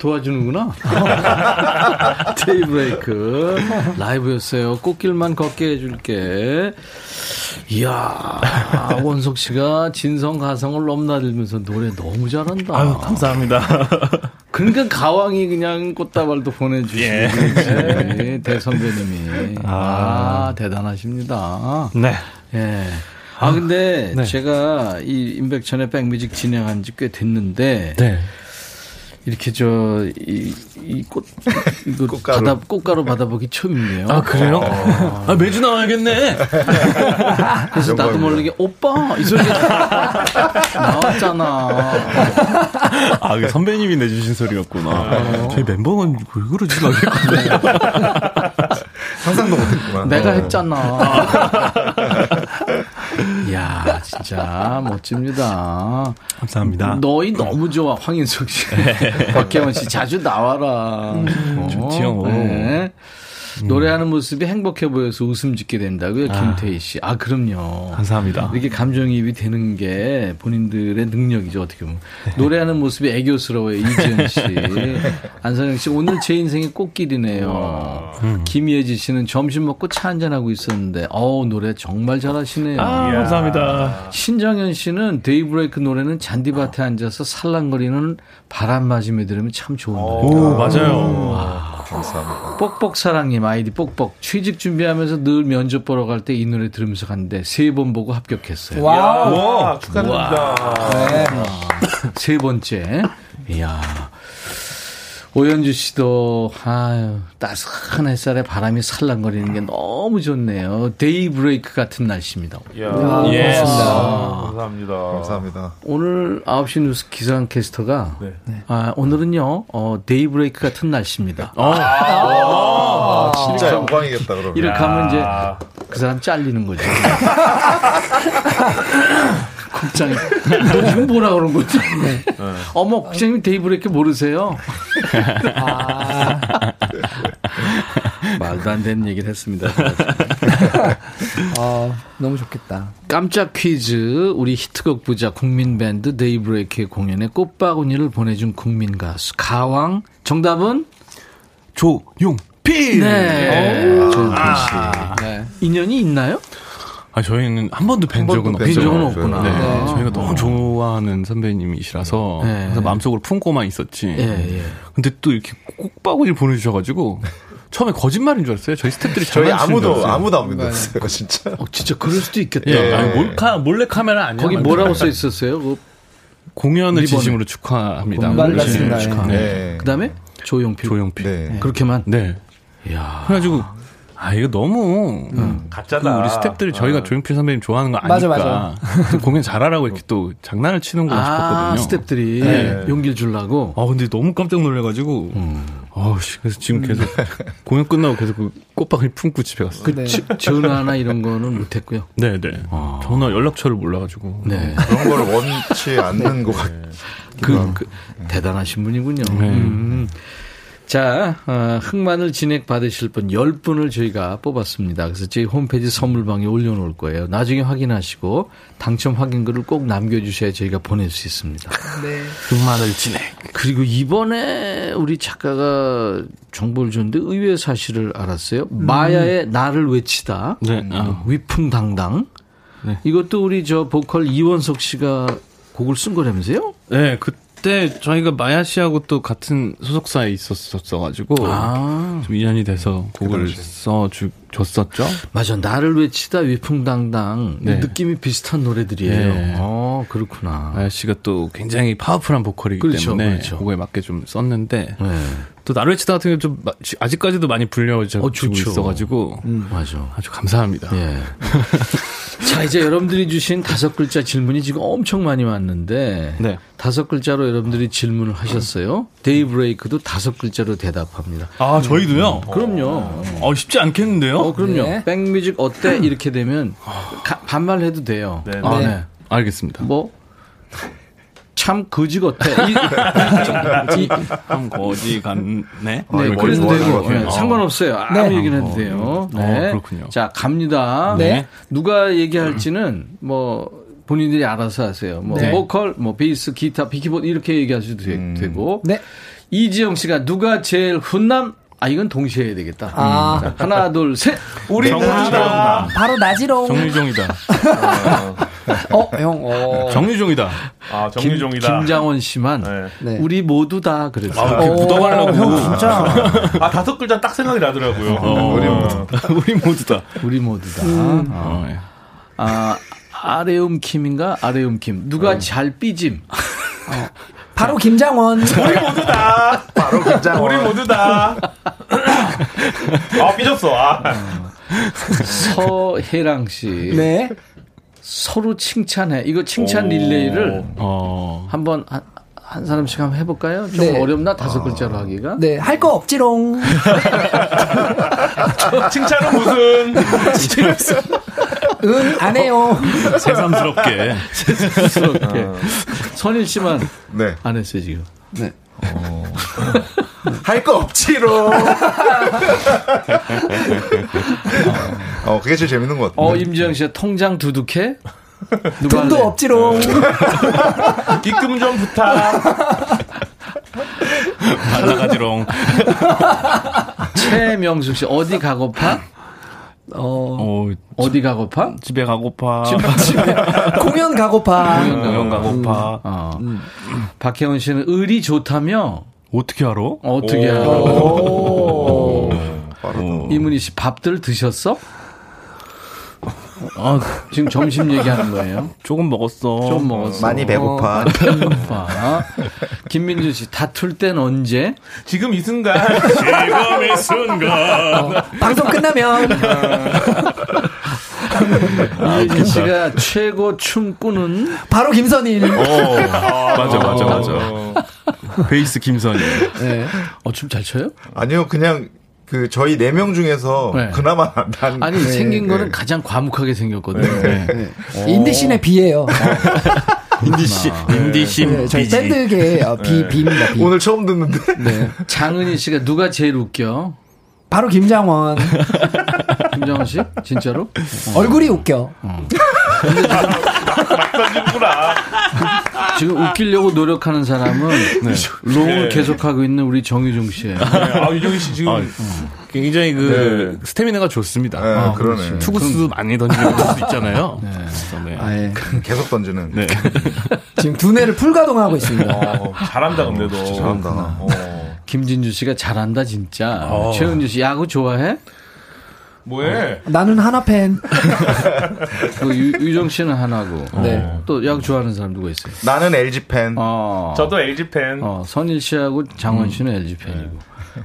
Speaker 1: 도와주는구나. 데이브레이크 라이브였어요. 꽃길만 걷게 해줄게. 이야 원석 씨가 진성 가성을 넘나들면서 노래 너무 잘한다.
Speaker 6: 아유, 감사합니다.
Speaker 1: 그러니까 가왕이 그냥 꽃다발도 보내주시고 예. 대선배님이 아, 대단하십니다.
Speaker 6: 네.
Speaker 1: 예. 아 근데 제가 이 임백천의 백뮤직 진행한 지 꽤 됐는데
Speaker 6: 네.
Speaker 1: 이렇게 저이이꽃 이거
Speaker 7: 꽃가루.
Speaker 1: 받아 꽃가루 받아보기 처음이네요.
Speaker 6: 아, 그래요? 아, 매주 나와야겠네.
Speaker 1: 그래서 나도 모르게 오빠 이 소리가 나왔잖아.
Speaker 6: 아, 이게 선배님이 내주신 소리였구나. 저희 멤버가 왜 그러지? 막 했거든요.
Speaker 7: 상상도 못했구나.
Speaker 1: 내가
Speaker 7: 어.
Speaker 1: 했잖아. 이야, 진짜 멋집니다.
Speaker 6: 감사합니다.
Speaker 1: 너희 너무 좋아, 황인석 씨. 박혜원 씨, 자주 나와라. 어,
Speaker 6: 좋지요.
Speaker 1: 네. 노래하는 모습이 행복해 보여서 웃음 짓게 된다고요, 김태희 씨. 아, 그럼요.
Speaker 6: 감사합니다.
Speaker 1: 이렇게 감정이입이 되는 게 본인들의 능력이죠, 어떻게 보면. 노래하는 모습이 애교스러워요, 이지은 씨. 안상영 씨, 오늘 제 인생의 꽃길이네요. 김예지 씨는 점심 먹고 차 한잔하고 있었는데, 어우, 노래 정말 잘하시네요.
Speaker 6: 아, 감사합니다.
Speaker 1: 신정현 씨는 데이브레이크 노래는 잔디밭에 앉아서 살랑거리는 바람 맞으며 들으면 참 좋은 노래.
Speaker 6: 오, 맞아요.
Speaker 7: 감사합니다.
Speaker 1: 뽁뽁사랑님 아이디 뽁뽁 취직 준비하면서 늘 면접 보러 갈 때 이 노래 들으면서 갔는데 세 번 보고 합격했어요.
Speaker 8: 와우.
Speaker 4: 와, 축하드립니다.
Speaker 1: 세 번째. 이야. 오현주 씨도 아유 따스한 햇살에 바람이 살랑거리는 게 너무 좋네요. 데이 브레이크 같은 날씨입니다.
Speaker 4: 이야,
Speaker 6: 예.
Speaker 4: 감사합니다.
Speaker 7: 감사합니다.
Speaker 1: 오늘 9시 뉴스 기상 캐스터가
Speaker 4: 네.
Speaker 1: 아, 오늘은요 어, 데이 브레이크 같은 날씨입니다.
Speaker 7: 아, 진짜 영광이겠다, 그러면.
Speaker 1: 이렇게 하면 이제 그 사람 잘리는 거죠. 국장이 너 지금 뭐라 그런 거지? 어머 국장님 데이브레이크 모르세요? 말도 안 되는 얘기를 했습니다.
Speaker 8: 어, 너무 좋겠다.
Speaker 1: 깜짝 퀴즈 우리 히트곡 부자 국민 밴드 데이브레이크의 공연에 꽃바구니를 보내준 국민 가수 가왕 정답은
Speaker 6: 조용필!
Speaker 1: 네 조용필 씨
Speaker 8: 네.
Speaker 1: 인연이 있나요?
Speaker 6: 아, 저희는 한 번도
Speaker 7: 뵌한
Speaker 6: 적은.
Speaker 7: 뵌 적은
Speaker 1: 없구나.
Speaker 6: 네.
Speaker 1: 네.
Speaker 6: 저희가 너무 좋아하는 선배님이시라서
Speaker 1: 네.
Speaker 6: 그래서 마음속으로 품고만 있었지.
Speaker 1: 예, 예.
Speaker 6: 근데 또 이렇게 꼭바구니를 보내주셔가지고 처음에 거짓말인 줄 알았어요. 저희 스태프들이
Speaker 7: 저희 아무도. 아무도 안 믿었어요, 진짜.
Speaker 1: 어, 진짜 그럴 수도 있겠다.
Speaker 6: 예, 아니, 몰카 몰래 카메라 아니야.
Speaker 1: 거기 뭐라고 써 있었어요? 그
Speaker 6: 공연을. 진심으로 축하합니다. 네, 축하.
Speaker 7: 네.
Speaker 1: 그다음에 조용필.
Speaker 6: 조용필.
Speaker 7: 네.
Speaker 1: 그렇게만.
Speaker 6: 네.
Speaker 1: 이야.
Speaker 6: 그래가지고 아 이거 너무
Speaker 4: 가짜다.
Speaker 6: 그 우리 스태프들이 저희가 조용필 선배님 좋아하는 거 아니까
Speaker 8: 맞아, 맞아.
Speaker 6: 또 공연 잘하라고 이렇게 또 장난을 치는구나
Speaker 1: 아,
Speaker 6: 싶었거든요.
Speaker 1: 스탭들이
Speaker 6: 네.
Speaker 1: 용기를 주려고.
Speaker 6: 아 근데 너무 깜짝 놀래가지고 아우씨 그래서 지금 계속 공연 끝나고 계속 그 꽃바구니 품고 집에 갔어요.
Speaker 1: 그 지- 전화나 이런 거는 못했고요.
Speaker 6: 네네. 전화 연락처를 몰라가지고.
Speaker 1: 네.
Speaker 7: 그런 걸 원치 않는 것 같.
Speaker 1: 그, 그 대단하신 분이군요. 음. 자, 어, 흑마늘 진액 받으실 분 10분을 저희가 뽑았습니다. 그래서 저희 홈페이지 선물방에 올려놓을 거예요. 나중에 확인하시고 당첨 확인글을 꼭 남겨주셔야 저희가 보낼 수 있습니다.
Speaker 6: 흑마늘 진액.
Speaker 1: 그리고 이번에 우리 작가가 정보를 줬는데 의외의 사실을 알았어요. 마야의 나를 외치다.
Speaker 6: 네. 아.
Speaker 1: 위풍당당.
Speaker 6: 네.
Speaker 1: 이것도 우리 저 보컬 이원석 씨가 곡을 쓴 거라면서요?
Speaker 6: 네, 그 때 저희가 마야 씨하고 또 같은 소속사에 있었어가지고
Speaker 1: 아,
Speaker 6: 좀 인연이 돼서 곡을
Speaker 7: 당시에.
Speaker 6: 써줬었죠.
Speaker 1: 맞아. 나를 외치다 위풍당당.
Speaker 6: 네.
Speaker 1: 느낌이 비슷한 노래들이에요.
Speaker 6: 네.
Speaker 1: 어, 그렇구나.
Speaker 6: 마야 씨가 또 굉장히 파워풀한 보컬이기
Speaker 1: 그렇죠,
Speaker 6: 때문에
Speaker 1: 그렇죠.
Speaker 6: 곡에 맞게 좀 썼는데
Speaker 1: 네.
Speaker 6: 또 나르웨치다 같은 경우 좀 마- 아직까지도 많이 불려지고
Speaker 1: 어.
Speaker 6: 있어가지고
Speaker 1: 맞아.
Speaker 6: 아주 감사합니다.
Speaker 1: 예. 자, 이제 여러분들이 주신 다섯 글자 질문이 지금 엄청 많이 왔는데
Speaker 6: 네.
Speaker 1: 다섯 글자로 여러분들이 질문을 하셨어요. 데이브레이크도 다섯 글자로 대답합니다.
Speaker 6: 아 저희도요.
Speaker 1: 그럼요.
Speaker 6: 어 쉽지 않겠는데요.
Speaker 1: 어, 그럼요.
Speaker 8: 네.
Speaker 1: 백뮤직 어때? 이렇게 되면 가- 반말해도 돼요.
Speaker 4: 네,
Speaker 1: 아,
Speaker 8: 네.
Speaker 1: 네.
Speaker 6: 알겠습니다.
Speaker 1: 뭐, 참 거지 같아. 이, 이,
Speaker 6: 한 거지 같네.
Speaker 1: 네,
Speaker 7: 아,
Speaker 1: 그래도 되고. 네. 상관없어요. 아무 얘기는 해도 돼요.
Speaker 6: 어,
Speaker 1: 네.
Speaker 6: 그렇군요.
Speaker 1: 자, 갑니다.
Speaker 8: 네.
Speaker 1: 누가 얘기할지는 뭐, 본인들이 알아서 하세요. 뭐,
Speaker 8: 네.
Speaker 1: 보컬, 뭐, 베이스, 기타, 비키보드 이렇게 얘기하셔도 되,
Speaker 7: 음.
Speaker 1: 고
Speaker 8: 네.
Speaker 1: 이지영 씨가 누가 제일 훈남? 아, 이건 동시에 해야 되겠다.
Speaker 8: 아.
Speaker 1: 자, 하나, 둘, 셋.
Speaker 4: 우리 모두다.
Speaker 8: 바로 나지롱.
Speaker 6: 정유종이다.
Speaker 8: 어, 형, 어.
Speaker 6: 정유종이다.
Speaker 4: 아,
Speaker 1: 김,
Speaker 4: 정유종이다.
Speaker 1: 김장원 씨만
Speaker 4: 네.
Speaker 8: 네.
Speaker 1: 우리 모두 다 그랬어요.
Speaker 6: 아, 이렇게 묻어가려고.
Speaker 8: 형, 진짜.
Speaker 4: 아, 다섯 글자 딱 생각이 나더라고요.
Speaker 6: 어, 우리 모두 다. 우리 모두 다.
Speaker 1: 우리 모두 다.
Speaker 6: 어, 예.
Speaker 1: 아, 아레움 킴인가? 아레움 킴. 누가 잘 삐짐?
Speaker 8: 바로 김장원.
Speaker 4: 우리 모두다.
Speaker 7: 바로 김장.
Speaker 4: 우리 모두다. 아, 삐졌어. 아.
Speaker 1: 서혜랑 씨.
Speaker 8: 네.
Speaker 1: 서로 칭찬해. 이거 칭찬 릴레이를
Speaker 6: 어.
Speaker 1: 한번 한, 한 사람씩 한번 해볼까요? 좀
Speaker 8: 네.
Speaker 1: 어렵나? 다섯 글자로 하기가?
Speaker 8: 네, 할 거 없지롱.
Speaker 4: 칭찬은 무슨.
Speaker 8: 응, 안 해요.
Speaker 6: 새삼스럽게.
Speaker 1: 스럽게. 선일 씨만
Speaker 7: 네.
Speaker 1: 안 했어요, 지금.
Speaker 8: 네.
Speaker 7: 할거 없지로. 어, 그게 제일 재밌는 것 같아요.
Speaker 1: 어, 임지영 씨가 통장 두둑해? 누가
Speaker 8: 돈도
Speaker 1: 할래?
Speaker 8: 없지롱.
Speaker 4: 입금 좀 부탁.
Speaker 6: 발라가지롱.
Speaker 1: 최명숙 씨, 어디 가고파?
Speaker 8: 어,
Speaker 6: 어,
Speaker 1: 어 디 가고파?
Speaker 6: 집에 가고파.
Speaker 8: 공연 가고파.
Speaker 6: 공연 가고파.
Speaker 1: 어. 박혜원 씨는 의리 좋다며?
Speaker 6: 어떻게 알아?
Speaker 1: 어떻게 알아?
Speaker 8: 오.
Speaker 1: 이문희 씨, 밥들 드셨어? 아, 지금 점심 얘기하는 거예요.
Speaker 6: 조금 먹었어.
Speaker 1: 좀 먹었어.
Speaker 7: 많이 배고파.
Speaker 1: 배고파. 김민주 씨, 다툴 땐 언제?
Speaker 4: 지금 이 순간.
Speaker 6: 지금의 순간.
Speaker 8: 방송 끝나면.
Speaker 1: 이혜진 씨가 최고 춤꾸는
Speaker 8: 바로 김선일.
Speaker 6: 어, 맞아, 맞아, 맞아.
Speaker 4: 어.
Speaker 6: 베이스 김선이.
Speaker 8: 네.
Speaker 1: 어, 춤 잘 춰요?
Speaker 7: 아니요, 그냥 그 저희 네 명 중에서
Speaker 1: 네.
Speaker 7: 그나마 난
Speaker 1: 아니, 생긴 거는 가장 과묵하게 생겼거든요. 네.
Speaker 8: 인디씬의 비예요.
Speaker 6: 인디 씨. 인디신.
Speaker 8: 네, 저희. 밴드계 어, 비, 비입니다, 비.
Speaker 7: 오늘 처음 듣는데.
Speaker 8: 네.
Speaker 1: 장은희 씨가 누가 제일 웃겨?
Speaker 8: 바로 김장원.
Speaker 1: 김정은 씨? 진짜로?
Speaker 8: 얼굴이 웃겨.
Speaker 4: 막 던지는구나.
Speaker 1: 지금 웃기려고 노력하는 사람은 롱을
Speaker 4: 네.
Speaker 1: 계속하고 있는 우리 정유종 씨예요.
Speaker 4: 네. 아, 유정희 씨 지금.
Speaker 6: 아, 굉장히 그 스태미나가 좋습니다.
Speaker 7: 네,
Speaker 6: 아,
Speaker 7: 그러네.
Speaker 6: 투구수 많이 던지는 수 있잖아요. 그래서 네.
Speaker 8: 아, 예.
Speaker 7: 계속 던지는.
Speaker 6: 네.
Speaker 8: 지금 두뇌를 풀가동하고 있습니다.
Speaker 4: 어, 잘한다, 근데도.
Speaker 7: 잘한다.
Speaker 4: 어.
Speaker 1: 김진주 씨가 잘한다 진짜. 최은주 씨 야구 좋아해?
Speaker 4: 뭐해?
Speaker 8: 나는 하나 팬.
Speaker 1: 그 유, 유정 씨는 하나고.
Speaker 8: 네.
Speaker 1: 또 야구 좋아하는 사람 누가 있어요?
Speaker 7: 나는 LG 팬.
Speaker 1: 어.
Speaker 4: 저도 LG 팬.
Speaker 1: 어, 선일 씨하고 장원 씨는 LG 팬이고.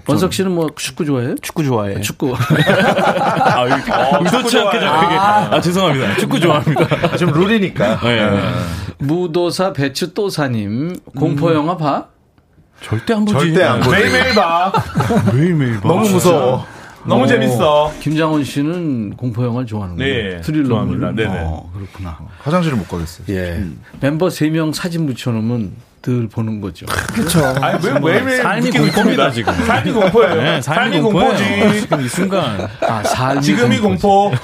Speaker 1: 원석 씨는 뭐 축구 좋아해요?
Speaker 6: 축구 좋아해.
Speaker 1: 축구.
Speaker 6: 아, 이렇게 의도치 않게 저에게. 아, 죄송합니다. 축구 좋아합니다.
Speaker 7: 좀 룰이니까.
Speaker 6: 네.
Speaker 1: 무도사 배추 또사님 공포 영화 봐?
Speaker 6: 절대 안 보지.
Speaker 7: 절대 안 보지.
Speaker 4: 매일매일 봐.
Speaker 6: 매일매일 봐.
Speaker 7: 너무 무서워.
Speaker 4: 너무 재밌어.
Speaker 1: 김장원 씨는 공포 영화를 좋아하는 거예요?
Speaker 4: 네,
Speaker 1: 스릴러
Speaker 4: 좋아합니다. 네네.
Speaker 1: 어, 그렇구나.
Speaker 7: 화장실을 못 가겠어요.
Speaker 1: 예. 멤버 3명 사진 붙여놓으면 늘 보는 거죠.
Speaker 8: 그쵸.
Speaker 4: 아니, 왜 매일매일
Speaker 6: 삶이 공포입니다. 지금.
Speaker 4: 삶이 공포예요.
Speaker 6: 네, 삶이,
Speaker 4: 공포지.
Speaker 6: 공포예요. 지금 이 순간.
Speaker 1: 아, 삶이
Speaker 4: 지금이
Speaker 1: 공포지.
Speaker 4: 공포.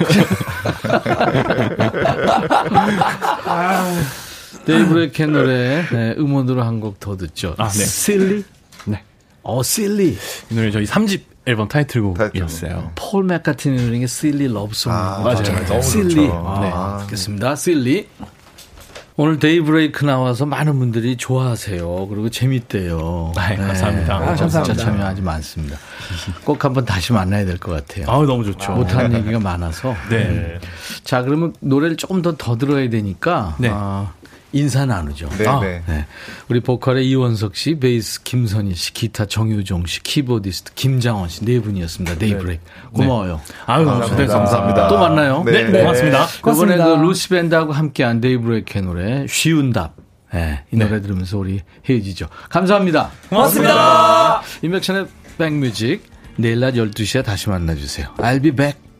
Speaker 1: 데이브레이크의 노래 네, 음원으로 한 곡 더 듣죠.
Speaker 6: 아, 네.
Speaker 1: Silly? 네. 어, Silly.
Speaker 6: 이 노래 저희 3집 앨범 타이틀곡이었어요.
Speaker 1: 폴 맥카트니 노래의 Silly Love Song.
Speaker 7: 아,
Speaker 6: 맞아요, 맞아요.
Speaker 7: 너무
Speaker 1: silly.
Speaker 7: 좋죠.
Speaker 1: 네.
Speaker 7: 아.
Speaker 1: 듣겠습니다. Silly. 오늘 데이브레이크 나와서 많은 분들이 좋아하세요. 그리고 재밌대요.
Speaker 6: 네, 감사합니다.
Speaker 1: 아,
Speaker 6: 아,
Speaker 8: 감사합니다.
Speaker 1: 참여 아주 많습니다. 꼭 한번 다시 만나야 될 것 같아요.
Speaker 6: 아우, 너무 좋죠.
Speaker 1: 못한 얘기가 많아서.
Speaker 6: 네.
Speaker 1: 자, 그러면 노래를 조금 더 더 들어야 되니까
Speaker 6: 네.
Speaker 1: 아, 인사 나누죠.
Speaker 7: 네,
Speaker 1: 아,
Speaker 7: 네.
Speaker 1: 네. 우리 보컬의 이원석 씨, 베이스 김선희 씨, 기타 정유종 씨, 키보디스트 김장원 씨 네 분이었습니다. 데이브레이크. 고마워요.
Speaker 6: 아유, 너무 좋다.
Speaker 7: 감사합니다.
Speaker 1: 또 만나요.
Speaker 7: 네.
Speaker 6: 네, 고맙습니다.
Speaker 1: 이번에 그
Speaker 8: 고맙습니다.
Speaker 1: 루시 밴드하고 함께한 데이브레이크의 노래 쉬운 답. 네, 이 노래 들으면서 우리 헤어지죠. 감사합니다.
Speaker 8: 고맙습니다.
Speaker 1: 임백천의 백뮤직 내일 낮 12시에 다시 만나주세요. I'll be back.